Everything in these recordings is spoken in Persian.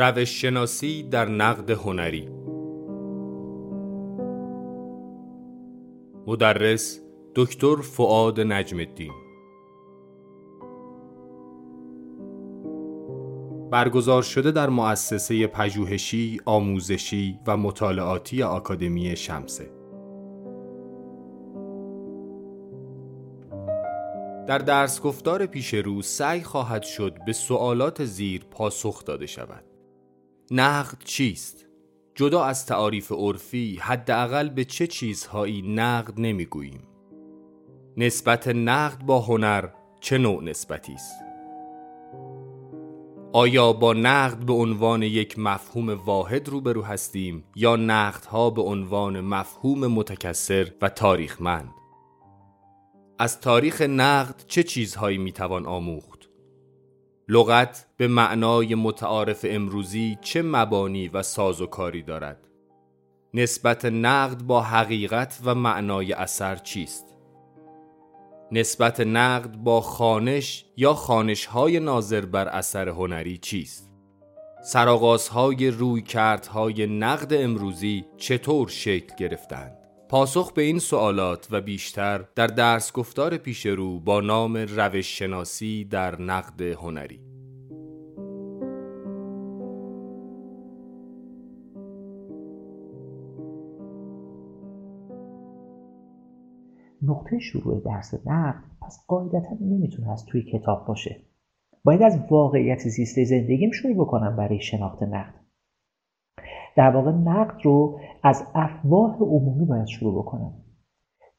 روش شناسی در نقد هنری. مدرس دکتر فعاد نجم الدین برگزار شده در مؤسسه پژوهشی، آموزشی و مطالعاتی آکادمی شمسه. در درس گفتار پیش رو سعی خواهد شد به سوالات زیر پاسخ داده شود. نقد چیست؟ جدا از تعاریف عرفی حداقل به چه چیزهایی نقد نمی‌گوییم؟ نسبت نقد با هنر چه نوع نسبتی است؟ آیا با نقد به عنوان یک مفهوم واحد روبرو هستیم یا نقدها به عنوان مفهوم متکثر و تاریخمند؟ از تاریخ نقد چه چیزهایی می‌توان آموخت؟ لغت به معنای متعارف امروزی چه مبانی و سازوکاری دارد؟ نسبت نقد با حقیقت و معنای اثر چیست؟ نسبت نقد با خانش یا خانشهای ناظر بر اثر هنری چیست؟ سرآغازهای روی کردهای نقد امروزی چطور شکل گرفتند؟ پاسخ به این سوالات و بیشتر در درس گفتار پیش رو با نام روش شناسی در نقد هنری. نقطه شروع درس نقد پس قاعدتا نمی‌تونه از توی کتاب باشه. باید از واقعیت زیست زندگیم شروع بکنم برای شناخت نقد. در واقع نقد رو از افواه عمومی باید شروع بکنم.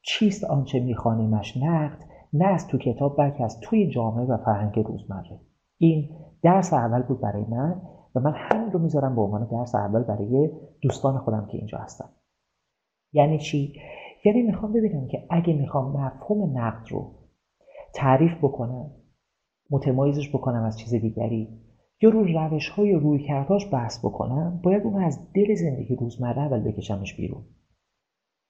چیست آنچه میخوانیمش نقد؟ نه از تو کتاب بلکه از توی جامعه و فرهنگ روزمره. این درس اول بود برای من و من همین رو می‌ذارم به عنوان درس اول برای دوستان خودم که اینجا هستن. یعنی چی؟ یعنی می‌خوام ببینم که اگه می‌خوام مفهوم نقد رو تعریف بکنم متمایزش بکنم از چیز دیگری یا رو روش های روی کرداش بحث بکنم باید اون از دل زندگی روزمره اول بکشمش بیرون.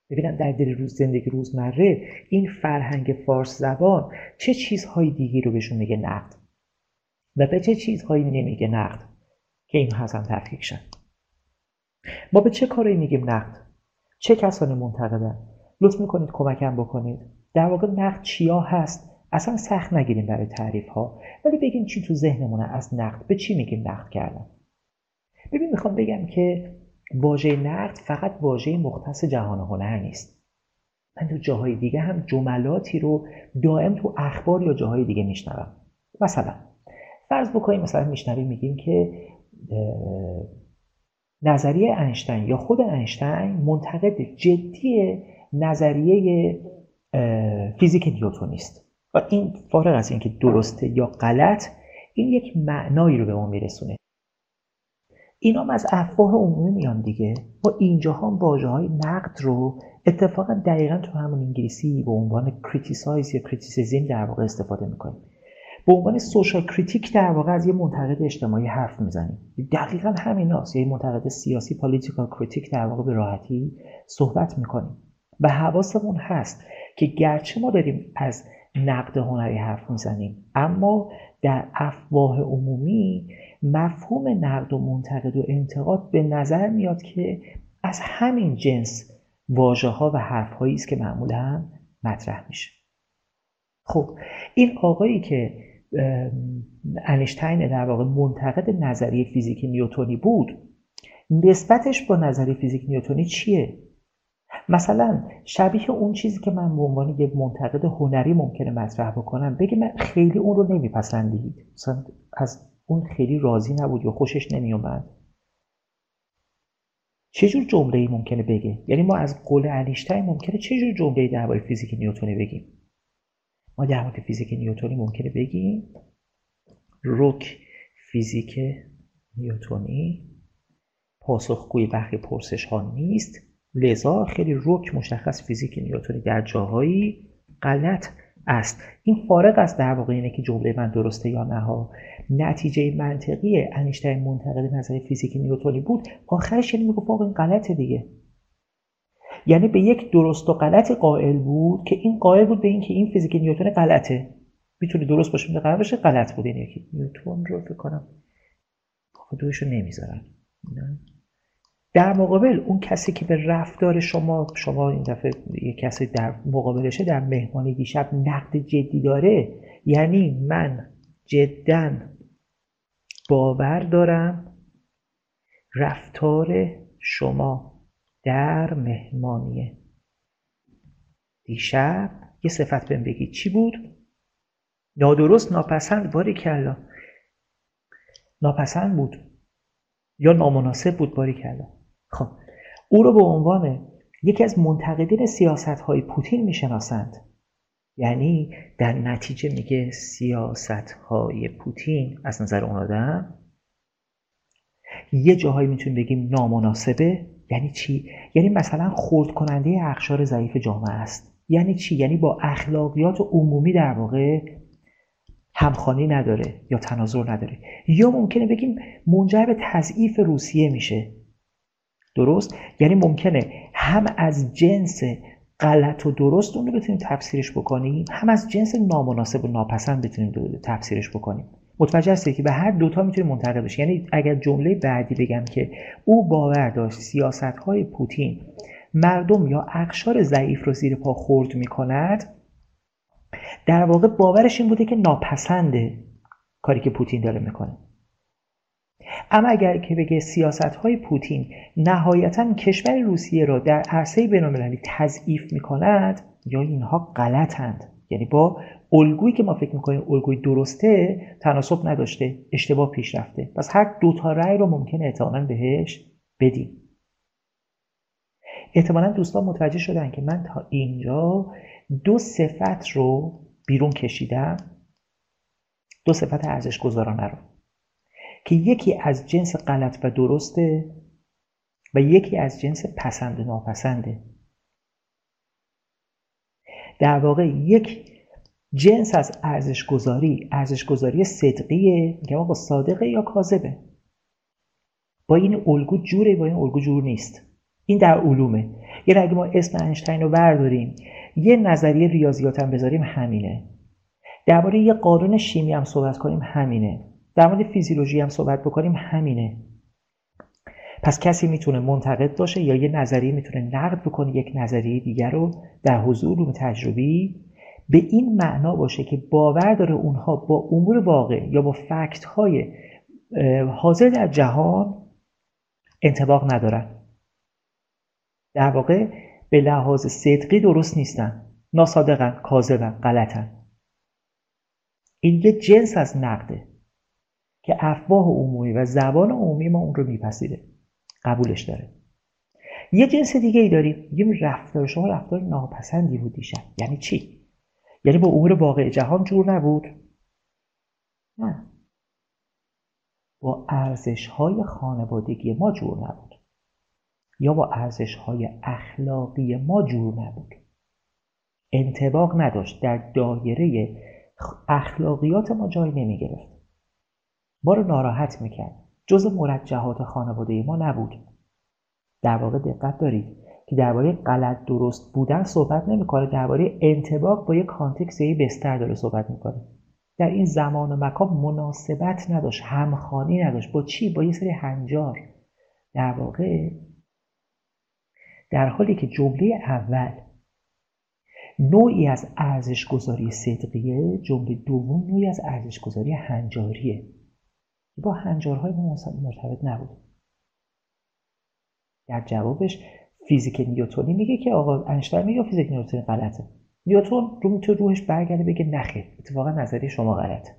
ببینم در دل روز زندگی روزمره این فرهنگ فارس زبان چه چیزهای دیگی رو بهشون میگه نقد؟ و به چه چیزهایی نمیگه نقد که این هم تفکیک شد ما به چه کاری میگیم نقد؟ چه کسانی منتقدن؟ لطف می‌کنید کمکم بکنید؟ در واقع نقد چیا هست؟ اصلا سخت نگیریم برای تعریف ها ولی بگیم چی تو ذهنمونه از نقد به چی میگیم نقد کردن؟ ببین می‌خوام بگم که واژه نقد فقط واژه مختص جهان هنر نیست. من تو جاهای دیگه هم جملاتی رو دائم تو اخبار یا جاهای دیگه میشنوم. مثلا فرض بکنیم مثلا میشنویم میگیم که نظریه انشتین یا خود انشتین منتقد جدی نظریه فیزیک نیوتونی است و این فارغ از اینکه درسته یا غلط این یک معنایی رو به ما میرسونه. اینا از افواه عمومی میان دیگه. ما اینجا هم واجه های نقد رو اتفاقا دقیقا تو همون انگلیسی به عنوان criticize یا criticism در واقع استفاده می‌کنیم. به عنوان social critic در واقع از یه منتقد اجتماعی حرف می‌زنیم. دقیقا همین هاست یه منتقد سیاسی political critic در واقع به راحتی صحبت می‌کنیم. و حواسمون هست که گرچه ما داریم از نقد هنری حرف می‌زنیم. اما در افواه عمومی مفهوم نقد و منتقد و انتقاد به نظر میاد که از همین جنس واژه ها و حرف هایی است که معمولا مطرح میشه. خب این آقایی که انشتین در واقع منتقد نظریه فیزیک نیوتونی بود نسبتش با نظریه فیزیک نیوتونی چیه؟ مثلا شبیه اون چیزی که من به عنوان یک منتقد هنری ممکنه مطرح بکنم بگه من خیلی اون رو نمیپسندید. مثلا از اون خیلی راضی نبود یا خوشش نمیومد چه جمله ای ممکنه بگه؟ یعنی ما از قول انیشتین ممکنه چه جور جمله درباره فیزیک نیوتونی بگیم؟ ما در مورد فیزیک نیوتونی ممکنه بگیم رک فیزیک نیوتونی پاسخگوی برخی پرسش ها نیست. لذا خیلی رک مشخص فیزیک نیوتونی در جاهایی غلط است. این فارغ است در واقع اینه که جمله من درسته یا نه نتیجه منطقی انیشتین منتقد نظر فیزیک نیوتونی بود. آخرش یعنی می‌گفت این غلطه دیگه. یعنی به یک درست و غلط قائل بود که این قائل بود به اینکه این فیزیک نیوتون غلطه. می‌تونه درست باشه می‌تونه غلط باشه غلط بود. این یکی نیوتون رو فکر کنم. دوش رو نمی‌ذارن در مقابل اون کسی که به رفتار شما شما این دفعه یه کسی در مقابلشه در مهمانی دیشب نقد جدی داره. یعنی من جدا باور دارم رفتار شما در مهمانی دیشب یه صفت بهم بگید چی بود؟ نادرست ناپسند. باری کلا. ناپسند بود. یا نامناسب بود باری کلا. خب او رو به عنوان یکی از منتقدین سیاست های پوتین می‌شناسند. یعنی در نتیجه میگه سیاست های پوتین از نظر اون آدم یه جاهایی می‌تونیم بگیم نامناسبه. یعنی چی؟ یعنی مثلا خورد کننده اخشار ضعیف جامعه است. یعنی چی؟ یعنی با اخلاقیات عمومی در واقع همخانی نداره یا تناظر نداره. یا ممکنه بگیم منجر به تضعیف روسیه میشه. درست؟ یعنی ممکنه هم از جنس غلط و درست اون رو بتونیم تفسیرش بکنیم هم از جنس نامناسب و ناپسند بتونیم تفسیرش بکنیم. متوجه هستید که به هر دوتا می‌تونیم منتقل بشه. یعنی اگر جمله بعدی بگم که او باور داشت سیاست های پوتین مردم یا اقشار ضعیف رو زیر پا خورد می‌کند در واقع باورش این بوده که ناپسنده کاری که پوتین داره می‌کنه. اما اگر که بگه سیاست های پوتین نهایتا کشور روسیه را در عرصه بینالمللی تضعیف می‌کند یا اینها غلطند. یعنی با الگویی که ما فکر می‌کنیم الگوی درسته تناسب نداشته اشتباه پیش رفته. پس هر دو تا رأی رو ممکنه احتمالا بهش بدیم. احتمالا دوستان متوجه شدن که من تا اینجا دو صفت رو بیرون کشیدم. دو صفت ارزش گذارانه رو. که یکی از جنس غلط و درسته و یکی از جنس پسند و ناپسنده. در واقع یک جنس از ارزش گذاری ارزش گذاری صدقیه. که با صادقه یا کاذبه؟ با این الگو جوره با این الگو جور نیست. این در علومه. یه اگه ما اسم انشتین رو برداریم یه نظریه ریاضیات هم بذاریم همینه. درباره یه قانون شیمی هم صحبت کنیم همینه. در مورد فیزیولوژی هم صحبت بکنیم همینه. پس کسی می‌تونه منتقد باشه یا یه نظریه می‌تونه نقد بکنه یک نظریه دیگر رو در حضور علوم تجربی به این معنا باشه که باور داره اونها با امور واقع یا با فکت های حاضر در جهان انتباق ندارن. در واقع به لحاظ صدقی درست نیستن. ناصادقن کاذبن غلطن. این یه جنس از نقده. که افواه عمومی و زبان عمومی ما اون رو میپذیره. قبولش داره. یه جنس دیگه ای داریم. یه رفتار شما رفتار ناپسندی بود دیشب. یعنی چی؟ یعنی با امور واقع جهان جور نبود؟ نه. با ارزش های خانوادگی ما جور نبود. یا با ارزش های اخلاقی ما جور نبود. انتباق نداشت. در دایره اخلاقیات ما جای نمی گرفت ما رو ناراحت می‌کرد. جز مرجحات خانواده ما نبود. در واقع دقت دارید که درباره غلط درست بودن صحبت نمی‌کنه. درباره انتباق با یک کانتکست یه بستر داره صحبت می‌کنه. در این زمان و مکان مناسبت نداشت همخانی نداشت. با چی؟ با یه سری هنجار. در واقع در حالی که جمله اول نوعی از ارزش گذاری صدقیه جمله دوم نوعی از ارزش گذاری هنجاریه. با هنجارهای مرتبط نبود. در جوابش فیزیک نیوتونی میگه که آقا انشتین میگه فیزیک نیوتونی غلطه. نیوتون رو تو روحش برگرده بگه نخیر اتفاقا نظری شما غلطه.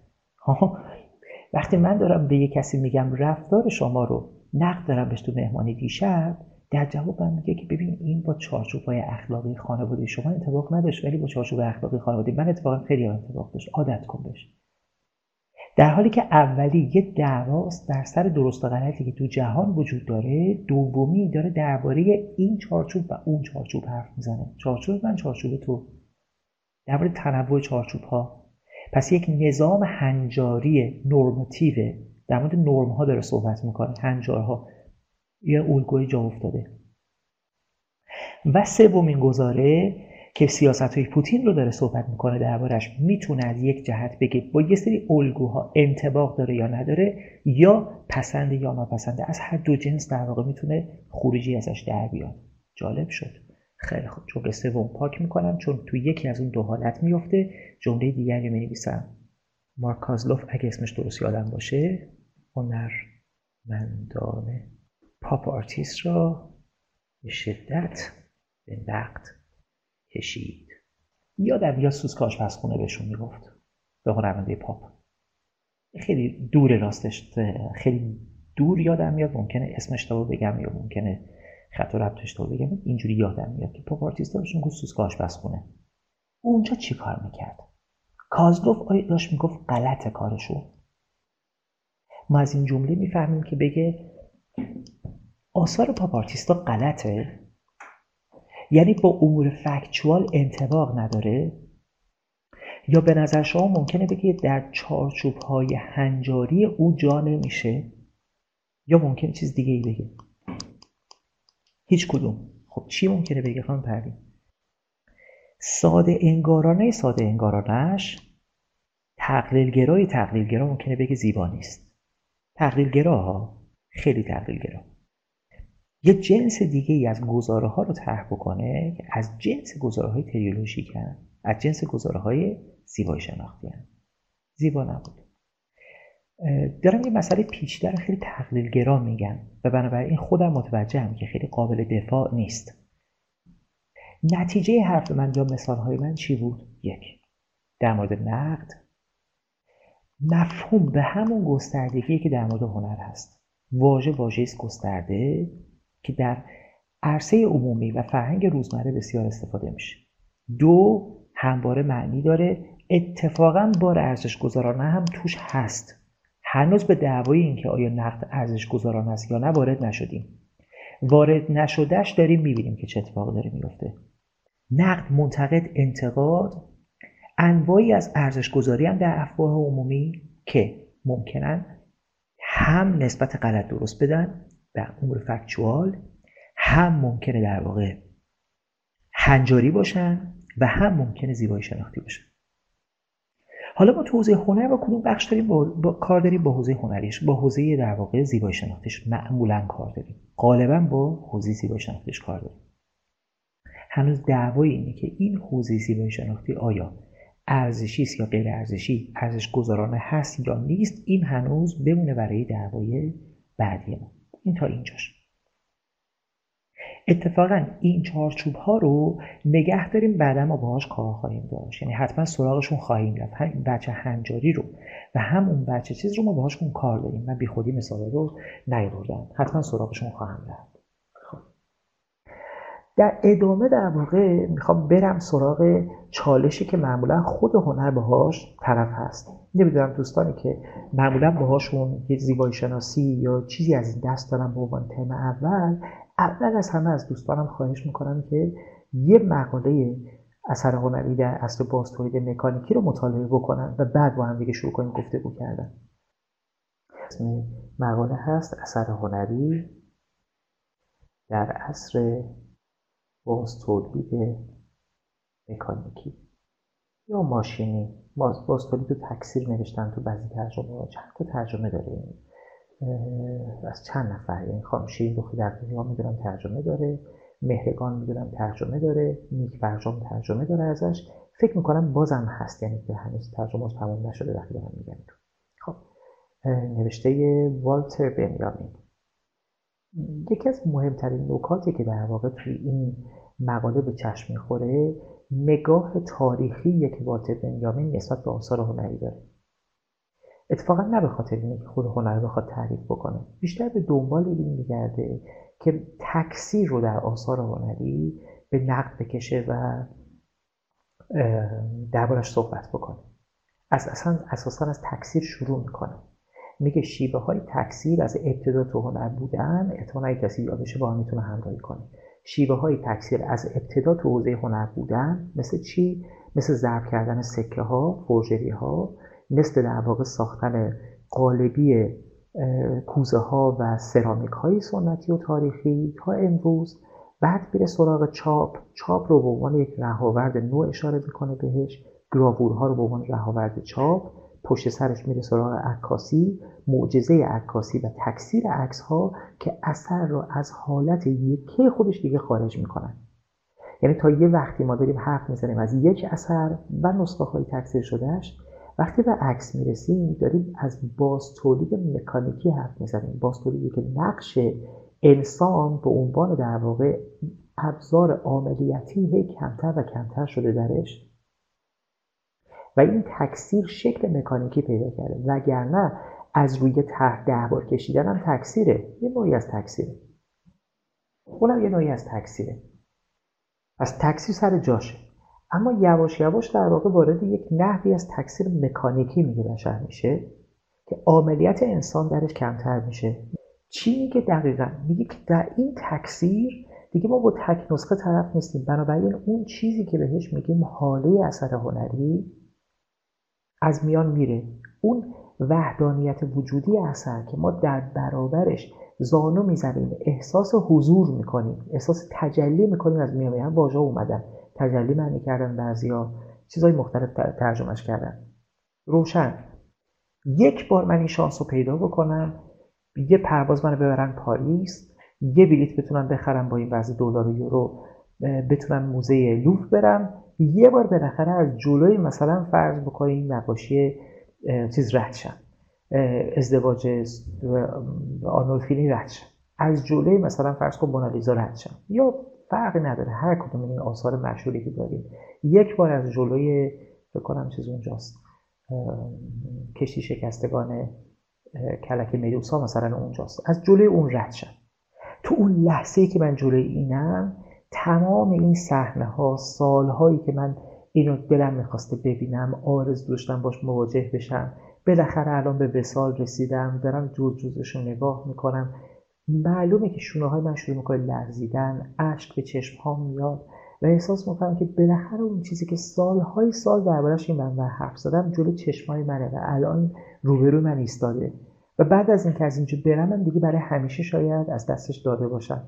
وقتی من دارم به یه کسی میگم رفتار شما رو نقد دارم بهش تو مهمانی دیشب در جواب من میگه که ببین این با چارچوب های اخلاقی خانواده شما انتباق نداشت ولی با چارچوب اخلاقی خانواده. من اتفاقا خیلی انتباق داشت. عادت کن بهش. در حالی که اولی یه دعواست در سر درست و غلطی که تو جهان وجود داره دومی داره درباره این چارچوب و اون چارچوب حرف می‌زنه. چارچوب من چارچوب تو. درباره تنوع چارچوب ها پس یک نظام هنجاری نرماتیو در مورد نرم ها داره صحبت می‌کنه هنجارها. یه الگوی جا افتاده. و سومین گزاره که سیاست های پوتین رو داره صحبت می‌کنه دربارش می‌تونه از یک جهت بگه با یه سری الگوها انتباق داره یا نداره یا پسند یا ناپسنده. از هر دو جنس در واقع می‌تونه خروجی ازش در بیاد. جالب شد. خیلی خوب. جمله سوم پاک می‌کنم چون تو یکی از اون دو حالت میفته جمله دیگری می نویسم مارک کازلوف اگه اسمش درست یادم باشه هنرمندان pop artist را به شدت به نقد کشید. یادم یا سوسک آشپزخونه بهشون می‌گفت. به هنرمنده پاپ. خیلی دور راستش خیلی دور یادم میاد. ممکنه اسم اشتباه بگم یا ممکنه خط و ربط اشتباه بگم. اینجوری یادم میاد که pop artist بهشون گفت سوسک آشپزخونه اونجا چی کار می‌کرد؟ کازلوف آیا داشت می‌گفت غلط کارشو. ما از این جمله می‌فهمیم که بگه آثار pop artist ا غلطه. یعنی با امور factual انطباق نداره؟ یا به نظر شما ممکنه بگه در چارچوب های هنجاری او جا نمیشه؟ یا ممکنه چیز دیگه ای بگه؟ هیچ کدوم. خب چی ممکنه بگه خانم پروین؟ ساده انگارانه ساده انگارانش تقلیلگرای تقلیلگرا ممکنه بگه زیبا نیست. تقلیلگراها خیلی تقلیلگرا. یه جنس دیگه ای از گزاره ها رو طرح بکنه که از جنس گزاره های تریولوژیک از جنس گزاره های زیبای شناختی هن. زیبا نبود. دارم یه مسئله پیچیده رو خیلی تقلیلگرا میگم و بنابراین خودم متوجهم که خیلی قابل دفاع نیست. نتیجه حرف من یا مثال های من چی بود؟ یک. در مورد نقد. مفهوم به همون گستردگی که در مورد هنر هست. واژه واژه است گسترده. که در عرصه عمومی و فرهنگ روزمره بسیار استفاده میشه. دو همواره معنی داره اتفاقا بار ارزش گذارانه هم توش هست. هنوز به دعوای اینکه آیا نقد ارزش گذاران است یا نه وارد نشدیم. وارد نشدهش داریم می‌بینیم که چه اتفاق داره میفته نقد منتقد انتقاد انواعی از ارزش گذاری هم در افواه عمومی که ممکنن هم نسبت غلط درست بدن در امور فکچوال هم ممکنه در واقع هنجاری باشن و هم ممکنه زیبایی شناختی باشن. حالا ما تو حوزه هنر با کدوم بخش داریم؟ با, کار داریم با حوزه هنریش با حوزه در واقع زیبایی شناختیش. معمولا کار داریم. غالبا با حوزه زیبایی شناختیش کار داریم. هنوز دعوای اینه که این حوزه زیبایی شناختی آیا ارزشی است یا غیر ارزشی ارزش گذارانه هست یا نیست این هنوز بمونه برای دعوای بعدی ما. این تا اینجاش. اتفاقا این چارچوب ها رو نگه داریم بعدا ما باهاش کار خواهیم داشت. یعنی حتما سراغشون خواهیم رفت. هم این بچه هنجاری رو و هم اون بچه چیز رو ما باهاشون کار داریم. من بی خودی مثال رو نیاوردم. حتما سراغشون خواهم رفت. در ادامه در واقع می‌خوام برم سراغ چالشی که معمولا خود هنر باهاش طرف هست. نمی‌دونم دوستانی که معمولا باهاشون یه زیبایی شناسی یا چیزی از این دست دارن به عنوان تم اول اول از همه از دوستانم خواهش می‌کنم که یه مقاله اثر هنری در اصل باز مکانیکی رو مطالعه بکنن و بعد با هم دیگه شروع کنیم گفتگو کردن. اسم مقاله هست اثر هنری در عصر باز تولید مکانیکی یا ماشینی. باز تولید و تکثیر نوشتن تو بعضی ترجمه چند تا ترجمه داره از چند نفر. یعنی خانم شیرین دختر در دنیا می‌دونم ترجمه داره. مهرگان می‌دونم ترجمه داره. نیک برجام ترجمه داره ازش. فکر می‌کنم بازم هست. یعنی که هنوز ترجمه تمام نشده. وقتی دارم میگم خب. نوشته والتر بنیامین. یکی از مهمترین نکاتی که در واقع توی این مقاله به چشم می‌خوره نگاه تاریخی که والتر بنیامین نسبت به آثار هنری داره. اتفاقا نه به خاطر اینکه خود هنر بخواد تعریف بکنه. بیشتر به دنبال این میگرده که تکثیر رو در آثار هنری به نقد بکشه و دربارش صحبت بکنه. از اصلا اساسا از تکثیر شروع می‌کنه. میگه شیبه های تکثیر از ابتدا تو هنر بودن احتمالا کسی یادشه با هم می‌تونه همراهی کنه. شیوه های تکثیر از ابتدا تو حوزه هنر بودن مثل چی؟ مثل ضرب کردن سکه ها فورژری ها مثل در واقع ساختن قالبی کوزه ها و سرامیک های سنتی و تاریخی تا امروز. بعد میره سراغ چاپ. چاپ رو به عنوان یک رهاورد نو اشاره می‌کنه بهش. گراوورها رو به عنوان رهاورد چاپ. پشت سرش میره سراغ عکاسی. معجزه عکاسی و تکثیر عکس ها که اثر رو از حالت یکی خودش دیگه خارج می‌کنن. یعنی تا یه وقتی ما داریم حرف می‌زنیم از یک اثر و نسخه های تکثیر شدهش وقتی به عکس می‌رسیم داریم از باز تولید مکانیکی حرف می‌زنیم. باز تولیدی که نقش انسان به عنوان در واقع ابزار عاملیتی کمتر و کمتر شده درش. و این تکثیر شکل مکانیکی پیدا کرده. وگرنه از روی طرح ده بار کشیدن هم تکثیره. یه نوعی از تکثیره. اونم یه نوعی از تکثیره. از تکثیر سر جاشه. اما یواش یواش در واقع وارد یک نحوی از تکثیر مکانیکی میگه بشر میشه که عملیات انسان درش کمتر میشه. چی میگه دقیقا؟ میگه که در این تکثیر دیگه ما با تک نسخه طرف نیستیم. بنابراین اون چیزی که بهش میگیم حاله اثر هنری از میان میره. اون وحدانیت وجودی اثر که ما در برابرش زانو می‌زنیم احساس حضور می‌کنیم احساس تجلی می‌کنیم از میان هم. واژه اومدن. تجلی معنی کردن بعضیا. چیزهای مختلف ترجمهش کردن. روشن. یک بار من این شانس رو پیدا بکنم. یه پرواز منو ببرن پاریس. یه بلیت بتونم بخرم با این وضع دلار و یورو. بتونم موزه لوف برم. یه بار بالاخره از جلوی مثلا فرض بکنیم نقاشی چیز رد شم ازدواج آنولفینی رد شم از جلوی مثلا فرض کن مونالیزا رد شم یا فرقی نداره هر کدوم این آثار مشهوری که داریم. یک بار از جلوی فکر کنم چیز اونجاست. کشتی شکستگان کلک مدوسا مثلا اونجاست. از جلوی اون رد شم تو اون لحظه ای که من جلوی اینم تمام این صحنه ها سالهایی که من اینو دلم می‌خواسته ببینم آرز داشتم باش مواجه بشم. بالاخره الان به وسال رسیدم دارم جز جزش رو نگاه می‌کنم. معلومه که شونه های من شروع می‌کنه لرزیدن اشک به چشم ها میاد و احساس می‌کنم که بالاخره اون چیزی که سالهای سال دربارش این من حرف زدم جلو چشمای منه و الان روبرو من ایستاده. و بعد از اینکه از اینجا برم دیگه برای همیشه شاید از دستش داده باشم.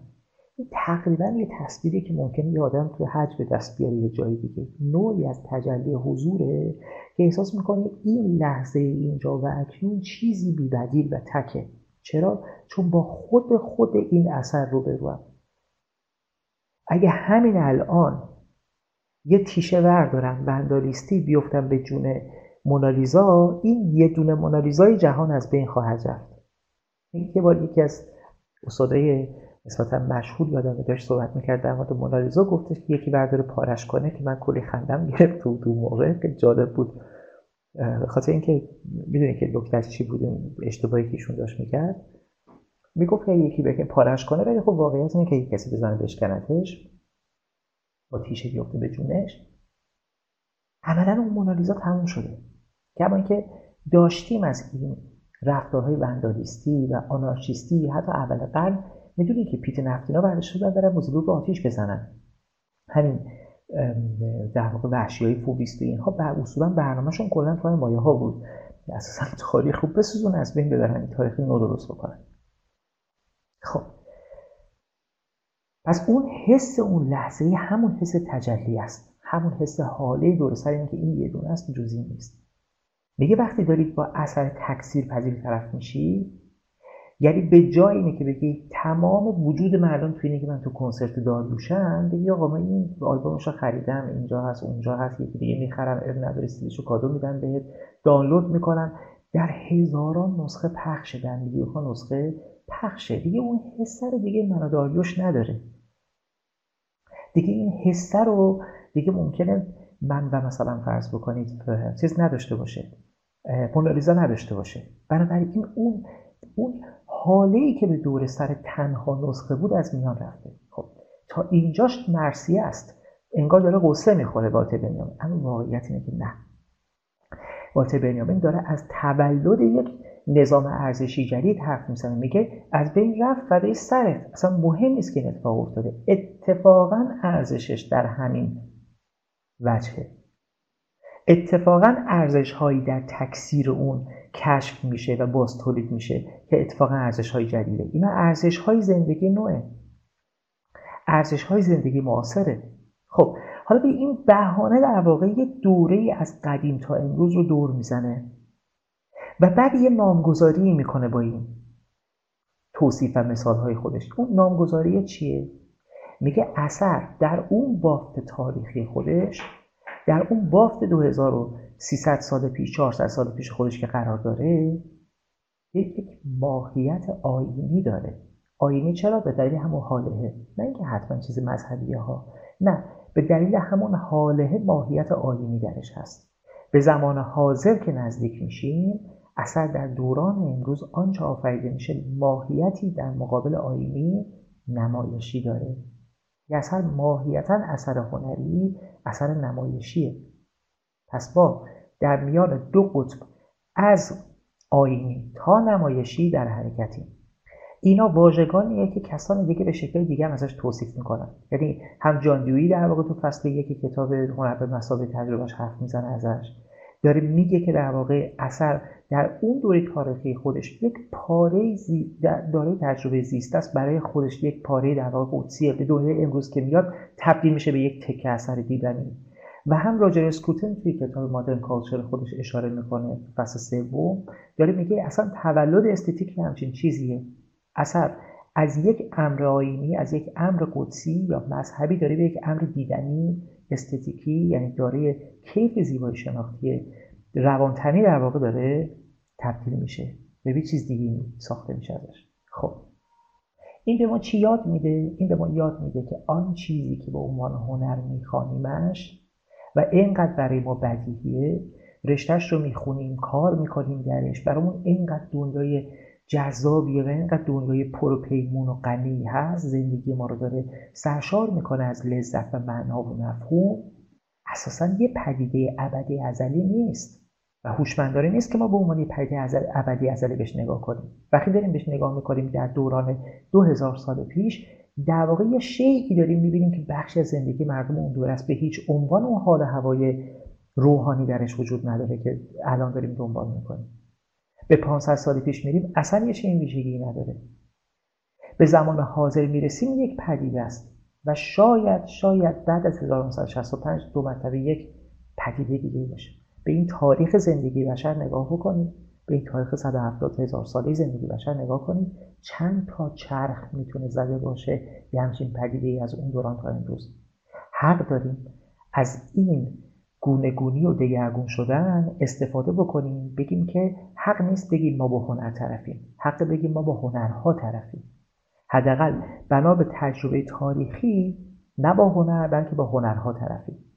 تقریبا یه تصویری که ممکنه یه آدم توی حج به دست بیاره یه جایی دیگه. نوعی از تجلی حضوره که احساس می‌کنه این لحظه اینجا و اکنون چیزی بیبدیل و تکه. چرا؟ چون با خود خود این اثر رو بروم اگه همین الان یه تیشه وردارم بندالیستی بیفتم به جون مونالیزا این یه دونه مونالیزای جهان از بین خواهد رفت. یه بار یکی از استادای نسبتا مشهور یادم داشت صحبت می‌کرد در مورد مونالیزا گفتش که یکی برداره پارش کنه که من کلی خندم گرفت تو دو موقع. که جالب بود. خاطر اینکه می‌دونی که نکتهش چی بود اشتباهی که ایشون داشت می‌کرد. می‌گفت یکی بکن پارش کنه ولی خب واقعیت اینه که یک کسی بزنه بشکنتش با تیشه بیفته به جونش. عملا اون مونالیزا تموم شده. کما اینکه داشتیم از این رفتارهای وندالیستی و آنارشیستی حتی اول قرن می‌دونی که پیت نفتینا بعدش شدن برن موزلو رو آتیش بزنن. همین در واقع وحشی های فوبیست اینها بر اصولا برنامهشون کلا تو مایه ها بود. اساسا تاریخ خوب بسوزون از بین ببرن تاریخ نو درست بکنن. خب. پس اون حس اون لحظه همون حس تجلی است. همون حس حاله دور سر این که این یه دونه است جزئی نیست. میگه وقتی دارید با اثر تکثیر پذیر طرف میشی یعنی به جای اینه که بگی تمام وجود مردم توی اینه که من تو کنسرت داریوشم بگی آقا من این آلبومش رو خریدم اینجا هست اونجا هست یکی دیگه می‌خرم اب نداره رو کادو میدم بهت دانلود می‌کنم. در هزاران نسخه پخشه در میلیون نسخه پخشه. دیگه اون حسه رو دیگه من داریوش نداره. دیگه این حسه رو دیگه ممکنه من و مثلا فرض بکنید چیز نداشته باشه. مونالیزا نداشته باشه. بنابراین اون اون حاله ای که به دور سر تنها نسخه بود از میان رفته. خب تا اینجاش مرسیه است. انگار داره قصه می‌خوره والتر بنیامین. اما واقعیت اینه که نه. والتر بنیامین داره از تولد یک نظام ارزشی جدید حرف می‌زنه. میگه از بین رفت فدای سرت اصلا مهم نیست که این اتفاق افتاده. اتفاقا ارزشش در همین وجهه. اتفاقا ارزش هایی در تکثیر اون کشف میشه و باز تولید میشه که اتفاقا ارزش های جدیده. اینا ارزش های زندگی نوعه. ارزش های زندگی معاصره. خب حالا به این بهانه در واقع یه دوره از قدیم تا امروز رو دور می‌زنه. و بعد یه نامگذاری می‌کنه با این توصیف و مثال های خودش. اون نامگذاری چیه؟ میگه اثر در اون بافت تاریخی خودش در اون بافت 2300 سال پیش 400 سال پیش خودش که قرار داره یک ماهیت آینی داره. آینی چرا؟ به دلیل همون حالهه. نه اینکه حتما چیز مذهبیه ها نه به دلیل همون حاله ماهیت آینی درش هست. به زمان حاضر که نزدیک میشیم اثر در دوران امروز آنچه آفریده میشه ماهیتی در مقابل آینی نمایشی داره. یه اثر ماهیتا اثر هنری اثر نمایشیه. پس با در میان دو قطب از آینی تا نمایشی در حرکتیم. اینا واژگانیه که کسان دیگه به شکل دیگه هم ازش توصیف می‌کنن. یعنی هم جان در واقع تو فصل یکی کتاب هنر به مسابقه تجربهش حرف می‌زنه ازش داره میگه که در واقع اثر در اون دوره تاریخی خودش یک پاره زی... داره تجربه زیست است. برای خودش یک پاره در واقع قدسیه به دنیای امروز که میاد تبدیل میشه به یک تکه اثر دیدنی. و هم راجر اسکوتن توی کتاب مادرن کالچر خودش اشاره می‌کنه فصل سوم داره میگه اصلا تولد استتیک همچین چیزیه. اثر از یک امر آینی از یک امر قدسی یا مذهبی داره به یک امر دیدنی استتیکی یعنی داره کیف زیبایی شناختی روانتنی در واقع داره تبدیل میشه. به چیز دیگه ساخته میشه ازش. خب. این به ما چی یاد میده؟ این به ما یاد میده که آن چیزی که به عنوان هنر میخوانیمش و اینقدر برای ما بدیهیه. رشتهش رو می‌خونیم کار می‌کنیم درش. برامون اینقدر دنیای جذابیه و اینقدر دنیای پر و غنی هست. زندگی ما رو داره سرشار می‌کنه از لذت و معنا و مفهوم. اساسا یه پدیده ابدی ازلی نیست و هوشمندانه نیست که ما به عنوان یه پدیده ابدی ازلی بهش نگاه کنیم. وقتی داریم بهش نگاه می‌کنیم در دوران دو هزار سال پیش در واقع یه شیعی داریم می‌بینیم که بخشی از زندگی مردم اون دور است. به هیچ عنوان اون حال هوای روحانی درش وجود نداره که الان داریم دنبال می‌کنیم. به 500 سال پیش میریم اصلا یه چنین ویژگی نداره. به زمان حاضر می‌رسیم یک پدیده است. و شاید شاید بعد از 1965 دو مرتبه یک پدیده دیگه باشه. به این تاریخ زندگی بشر نگاه بکنیم. به این تاریخ 170 هزار ساله زندگی بشر نگاه کنیم چند تا چرخ می‌تونه زده باشه یه همچین پدیده ای از اون دوران تا امروز. حق داریم از این گونه گونی و دگرگون شدن استفاده بکنیم بگیم که حق نیست بگیم ما با هنر طرفیم. حق بگیم ما با هنرها طرفیم. حداقل بنا به تجربه تاریخی نه با هنر بلکه با هنرها طرفیم.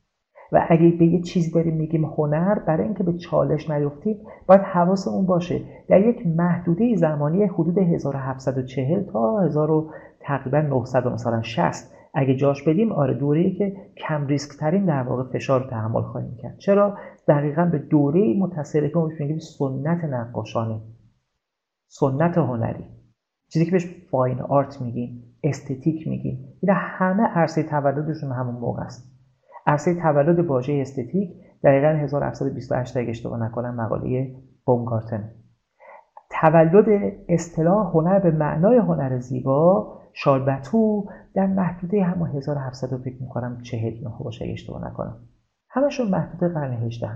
و اگه به یه چیزی داریم میگیم هنر برای اینکه به چالش نیفتیم باید حواسمون باشه. در یک محدوده زمانی حدود 1740 تا 1000 تقریبا 900 مثلا 60 اگه جاش بدیم آره دوره که کم ریسک ترین در واقع فشار رو تحمل خواهیم کرد. چرا؟ دقیقا به دوره متصله که ما میگیم سنت نقاشانه. سنت هنری. چیزی که بهش فاین آرت میگیم استتیک میگیم. این همه عرصه تولدشون همون موقع است. عرصه تولد واژه استتیک دقیقا 1728 اگه اشتباه نکنم مقاله بومگارتن. تولد اصطلاح هنر به معنای هنر زیبا شالبتو در محدوده همون 1700 فکر می‌کنم 49 باشه اگه اشتباه نکنم. همشون محدوده قرن 18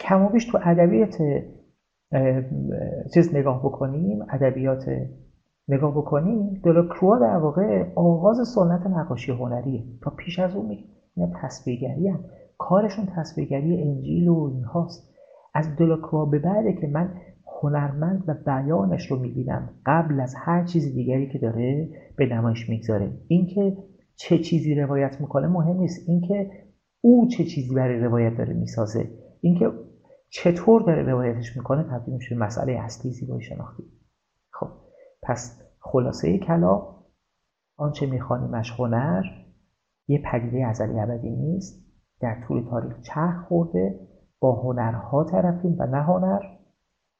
کم و بیش تو ادبیات چیز نگاه بکنیم ادبیات نگاه بکنیم دلوکروا در واقع آغاز سنت نقاشی هنریه. تا پیش از اون میگه اینا تصویرگری هم. کارشون تصویرگری انجیل و اینهاست. از دلوکروا به بعده که من هنرمند و بیانش رو می‌بینم قبل از هر چیز دیگری که داره به نمایش می‌گذاره. اینکه چه چیزی روایت می‌کنه مهم نیست. اینکه او چه چیزی برای روایت داره می‌سازه. اینکه چطور داره روایتش می‌کنه تبدیل میشه مسئله اصلی زیبایی شناختی. خب پس خلاصه کلام آنچه میخوانیمش هنر یه پدیده ازلی ابدی نیست. در طول تاریخ چرخ خورده. با هنرها طرفیم و نه هنر.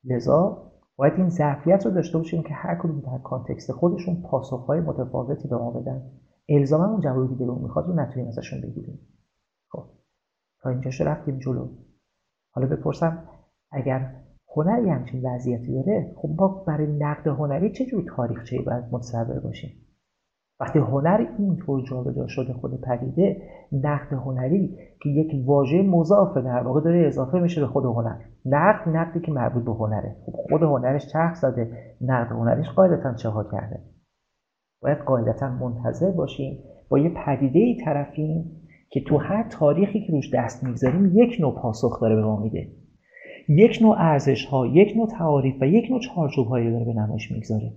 لذا باید این ظرفیت رو داشته باشیم که هر کدوم در کانتکست خودشون پاسخهای متفاوتی به ما بدن. الزاما اون جوابی که دلمون می‌خواد رو نتونیم ازشون بگیریم. خب. تا اینجاش رفتیم جلو. حالا بپرسم اگر هنری همچین وضعیتی داره خب ما برای نقد هنری چه جور تاریخچه‌ای باید متصور باشیم؟ وقتی هنر اینطور جابجا شده خود پدیده نقد هنری که یک واژه مضاف در واقع داره اضافه میشه به خود هنر. نقد نقدی که مربوط به هنره. خب خود هنرش چرخ زده. نقد هنریش قاعدتا چه ها کرده؟ باید قاعدتا منتظر باشیم. با یه پدیده ای طرفیم که تو هر تاریخی که روش دست می‌گذاریم یک نوع پاسخ داره به ما میده. یک نوع ارزش ها یک نوع تعاریف و یک نوع چارچوب هایی داره به نمایش می‌گذاره.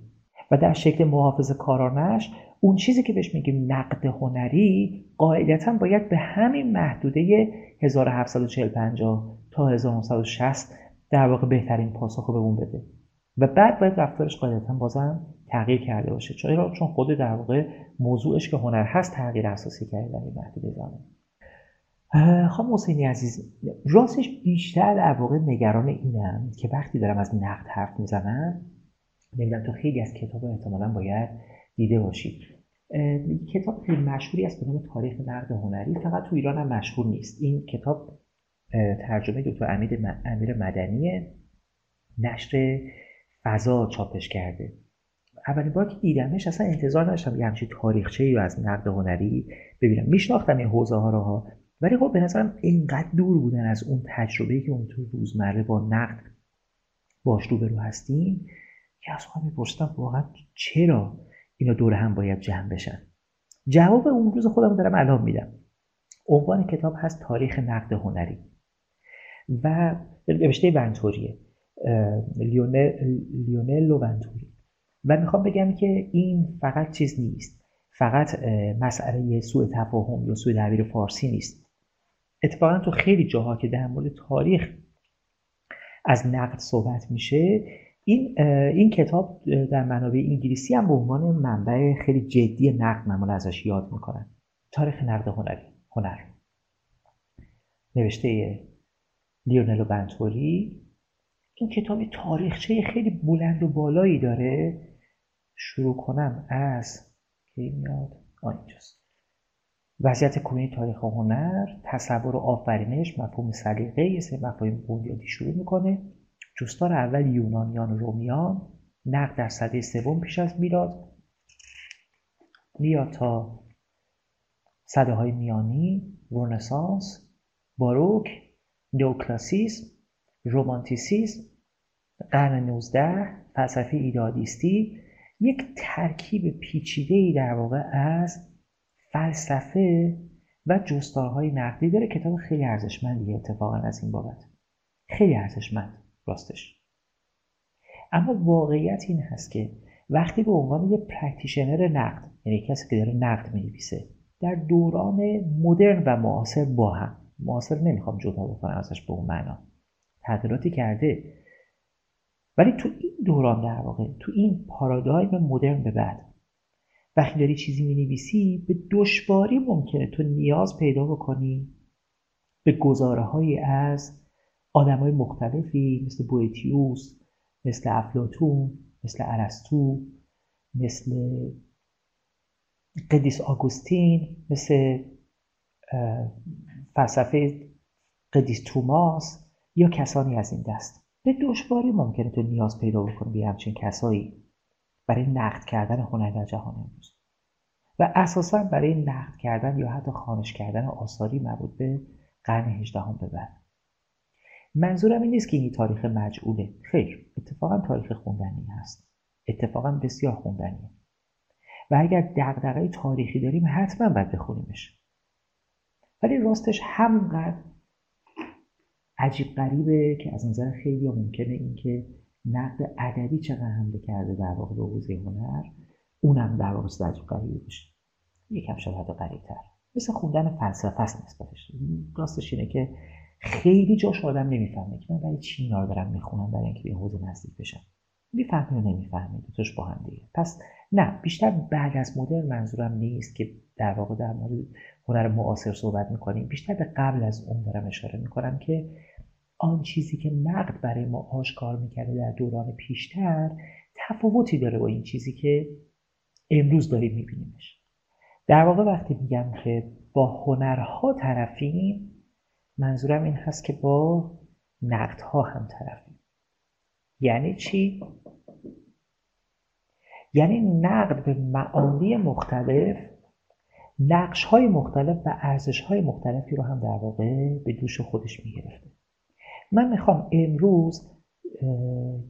و در شکل محافظ کارانش اون چیزی که بهش میگیم نقد هنری قاعدتا باید به همین محدوده 1740 تا 1960 در واقع بهترین پاسخ رو به اون بده. و بعد باید رفتارش قاعدتا بازم تغییر کرده باشه. چرا؟ چون خود در واقع موضوعش که هنر هست تغییر اساسی کرده در این محدوده زمان. خانم حسینی عزیز راستش بیشتر در واقع نگران اینم که وقتی دارم از نقد حرف می‌زنم نمی‌دونم تو خیلی از کتاب احتمالا باید دیده باشید کتاب خیلی مشهوری است به نام تاریخ نقد هنری. فقط تو ایران هم مشهور نیست. این کتاب ترجمه دکتر امیر امیر مدنی نشر فضا چاپش کرده. اولین بار که دیدمش اصلا انتظار نداشتم یه همچین تاریخچه ای از نقد هنری ببینم. میشناختم این حوزه ها رو. ولی خب به نظرم اینقدر دور بودن از اون تجربه که اون تو روزمره با نقد باش روبرو هستیم که از خودم میپرسیدم واقعا چرا اینا دور هم باید جمع بشن. جواب اون روز خودم دارم الان میدم. عنوان کتاب هست تاریخ نقد هنری. و نوشته ونتوریه. لیونل ونتوری. و می‌خوام بگم که این فقط چیز نیست. فقط مسئله سوء تفاهم یا سوء تعبیر فارسی نیست. اتفاقا تو خیلی جاها که در مورد تاریخ از نقد صحبت میشه این این کتاب در منابع انگلیسی هم به عنوان منبع خیلی جدی نقد معمول ازش یاد می‌کنن. تاریخ نقد هنری هنر. نوشته لیونلو بنتوری. این کتاب تاریخچه خیلی بلند و بالایی داره. شروع کنم از که میاد. اینجاست. وضعیت کنونی تاریخ هنر تصور و آفرینش مفهوم سلیقه یه سه مفاهیم بنیادی شروع می‌کنه. جستار اول یونانیان و رومیان نقد در صده سوم پیش از میلاد میاد تا صده های میانی رونسانس باروک نوکلاسیسم رومانتیسیسم قرن 19 فلسفه ایدالیستی یک ترکیب پیچیده ای در واقع از فلسفه و جستارهای نقدی داره کتاب خیلی ارزشمندیه اتفاقا از این بابت. خیلی ارزشمند. راستش. اما واقعیت این هست که وقتی به عنوان یه practitioner نقد یعنی کسی که داره نقد می‌نویسه در دوران مدرن و معاصر با هم معاصر نمی‌خوام جدا بکنم ازش به اون معنا تغییراتی کرده ولی تو این دوران در واقع تو این پارادایم مدرن به بعد وقتی داری چیزی می به دشواری ممکنه تو نیاز پیدا بکنی به گزاره از آدم های مختلفی مثل بویتیوس مثل افلاتون مثل ارسطو مثل قدیس آگوستین مثل فلسفه قدیس توماس یا کسانی از این دست. به دشواری ممکنه تو نیاز پیدا بکنی به همچین کسایی برای نقد کردن هنر در جهان امروز. و اساسا برای نقد کردن یا حتی خانش کردن آثاری مربوط به قرن هجدهم به بعد. منظورم این نیست که این تاریخ مجعوله. خیر اتفاقا تاریخ خوندنی هست. اتفاقا بسیار خوندنیه. و اگر دقدقه تاریخی داریم حتما باید بخونیمش. ولی راستش همونقدر عجیب غریبه که از نظر خیلی ممکنه اینکه نقد ادبی چقدر حمله کرده در واقع به حوزه هنر اونم در واقع عجیب غریبه بشه یکم شاید حتی غریبتر. مثل خوندن فلسفه است نسبتش. راستش اینه که خیلی جاش آدم نمی‌فهمه که من برای چی اینا رو دارم می‌خونم برای اینکه به حوزه نزدیک بشم. می‌فهمی یا نمی‌فهمی دوتاش با هم پس نه بیشتر بعد از مدرن منظورم نیست که در واقع در مورد هنر معاصر صحبت می‌کنیم. بیشتر به قبل از اون دارم اشاره می‌کنم که آن چیزی که نقد برای ما آشکار می‌کرده در دوران پیشتر تفاوتی داره با این چیزی که امروز داریم میبینیمش. در واقع وقتی میگم که با هنرها طرفیم منظورم این هست که با نقدها هم طرفیم. یعنی چی؟ یعنی نقد به معانی مختلف نقش های مختلف و ارزش های مختلفی رو هم در واقع به دوش خودش می‌گرفته. من می‌خوام امروز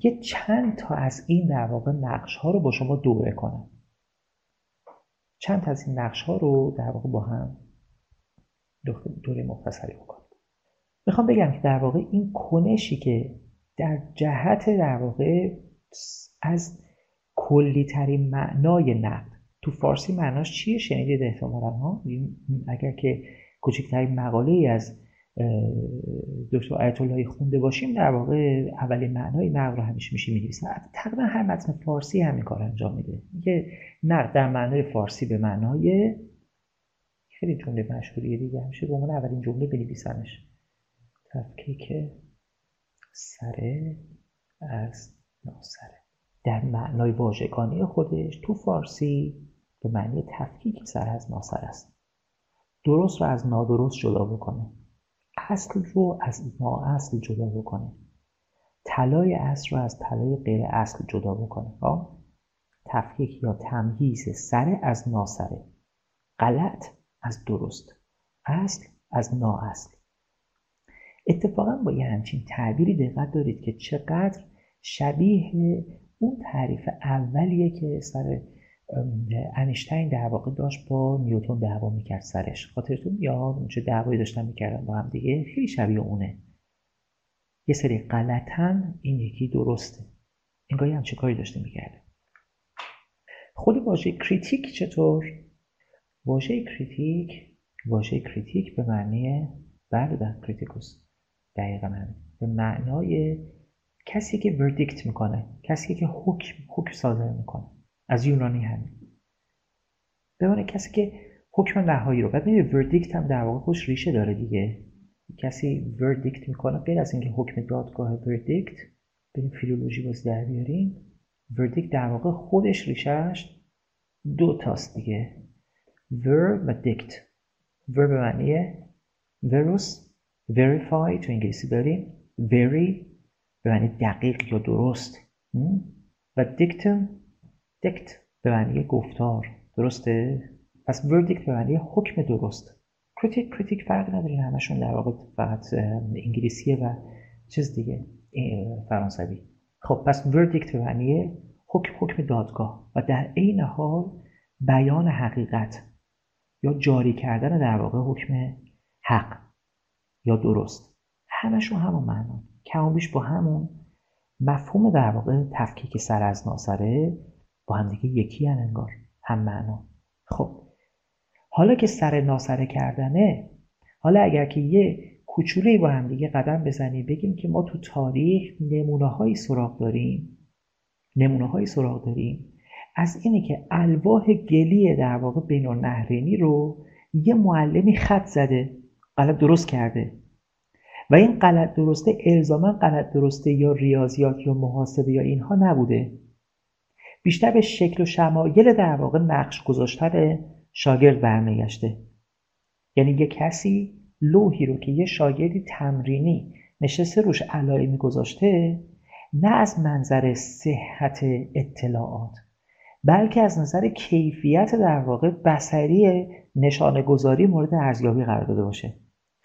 یه چند تا از این در واقع نقش ها رو با شما دوره کنم. چند تا از این نقش ها رو در واقع با هم دوره مختصری بکنم. می‌خوام بگم که در واقع این کنشی که در جهت در واقع از کلی ترین معنای نقد تو فارسی معناش چیه؟ شنیدید احتمالا ها؟ اگر که کوچکترین مقاله ای از دکتر آیت اللهی خونده باشیم در واقع اولین معنای نقد رو همیشه میشه می‌نویسن تقریبا هر متن فارسی همین کار انجام میده. میگه نقد در معنای فارسی به معنای خیلی جمله مشهوریه دیگه همیشه به عنوان اولین جمله بنویسنش. تفکیک سره از ناسره. در معنای واژگانی خودش تو فارسی به معنی تفکیک سر از ناسر است. درست رو از نادرست جدا بکنه. اصل رو از نااصل جدا بکنه. طلای اصل رو از طلای غیر اصل جدا بکنه. خب؟ تفکیک یا تمهیز سره از ناسره. غلط از درست. اصل از نااصل. اتفاقا با یه همچین تعبیری دقت دارید که چقدر شبیه اون تعریف اولیه که سر انیشتین در واقع داشت با نیوتون دعوا می‌کرد سرش. خاطرتون یا چه دعوایی داشتن می‌کردن با هم دیگه خیلی شبیه اونه. یه سری غلطن این یکی درسته. انگاری هم چه کاری داشته می‌کرده. خود واژه critic چطور؟ واژه critic واژه critic به معنی بله در kritikos. دقیقا همین. به معنای کسی که verdict می‌کنه کسی که حکم حکم صادر می‌کنه. از یونانی همین. به معنای کسی که حکم نهایی رو بعد verdict هم در واقع خودش ریشه داره دیگه. کسی verdict می‌کنه غیر از اینکه حکم دادگاه verdict بریم فیلولوژی باز در بیاریم verdict در واقع خودش ریشهش دو تاست دیگه. ver و dict ver به معنی verus verify تو انگلیسی داریم very به معنی دقیق یا درست. و dictum dict به معنی گفتار. درسته؟ پس verdict به معنی حکم درست. critic critic فرق نداره. همشون در واقع فقط انگلیسیه و چیز دیگه. فرانسوی. خب پس وردیکت به معنی حکم حکم دادگاه. و در عین حال بیان حقیقت یا جاری کردن در واقع حکم حق. یا درست؟ همشون همون معنا. کم با همون مفهوم در واقع تفکیک سر از ناسره با هم دیگه یکی هن انگار. هم معنا. خب. حالا که سر ناسره کردنه حالا اگر که یه کوچولی با هم دیگه قدم بزنیم بگیم که ما تو تاریخ نمونه هایی سراغ داریم. نمونه هایی سراغ داریم. از اینه که الواح گلی در واقع بین النهرینی رو یه معلمی خط زده. غلط درست کرده. و این غلط درسته الزاما غلط درسته یا ریاضیات یا محاسبه یا اینها نبوده. بیشتر به شکل و شمایل در واقع نقش گذاشتن شاگرد برمیگشته. یعنی یه کسی لوحی رو که یه شاگردی تمرینی نشسته روش علائمی گذاشته نه از منظر صحت اطلاعات بلکه از نظر کیفیت در واقع بسری نشانه گذاری مورد ارزیابی قرار داده باشه.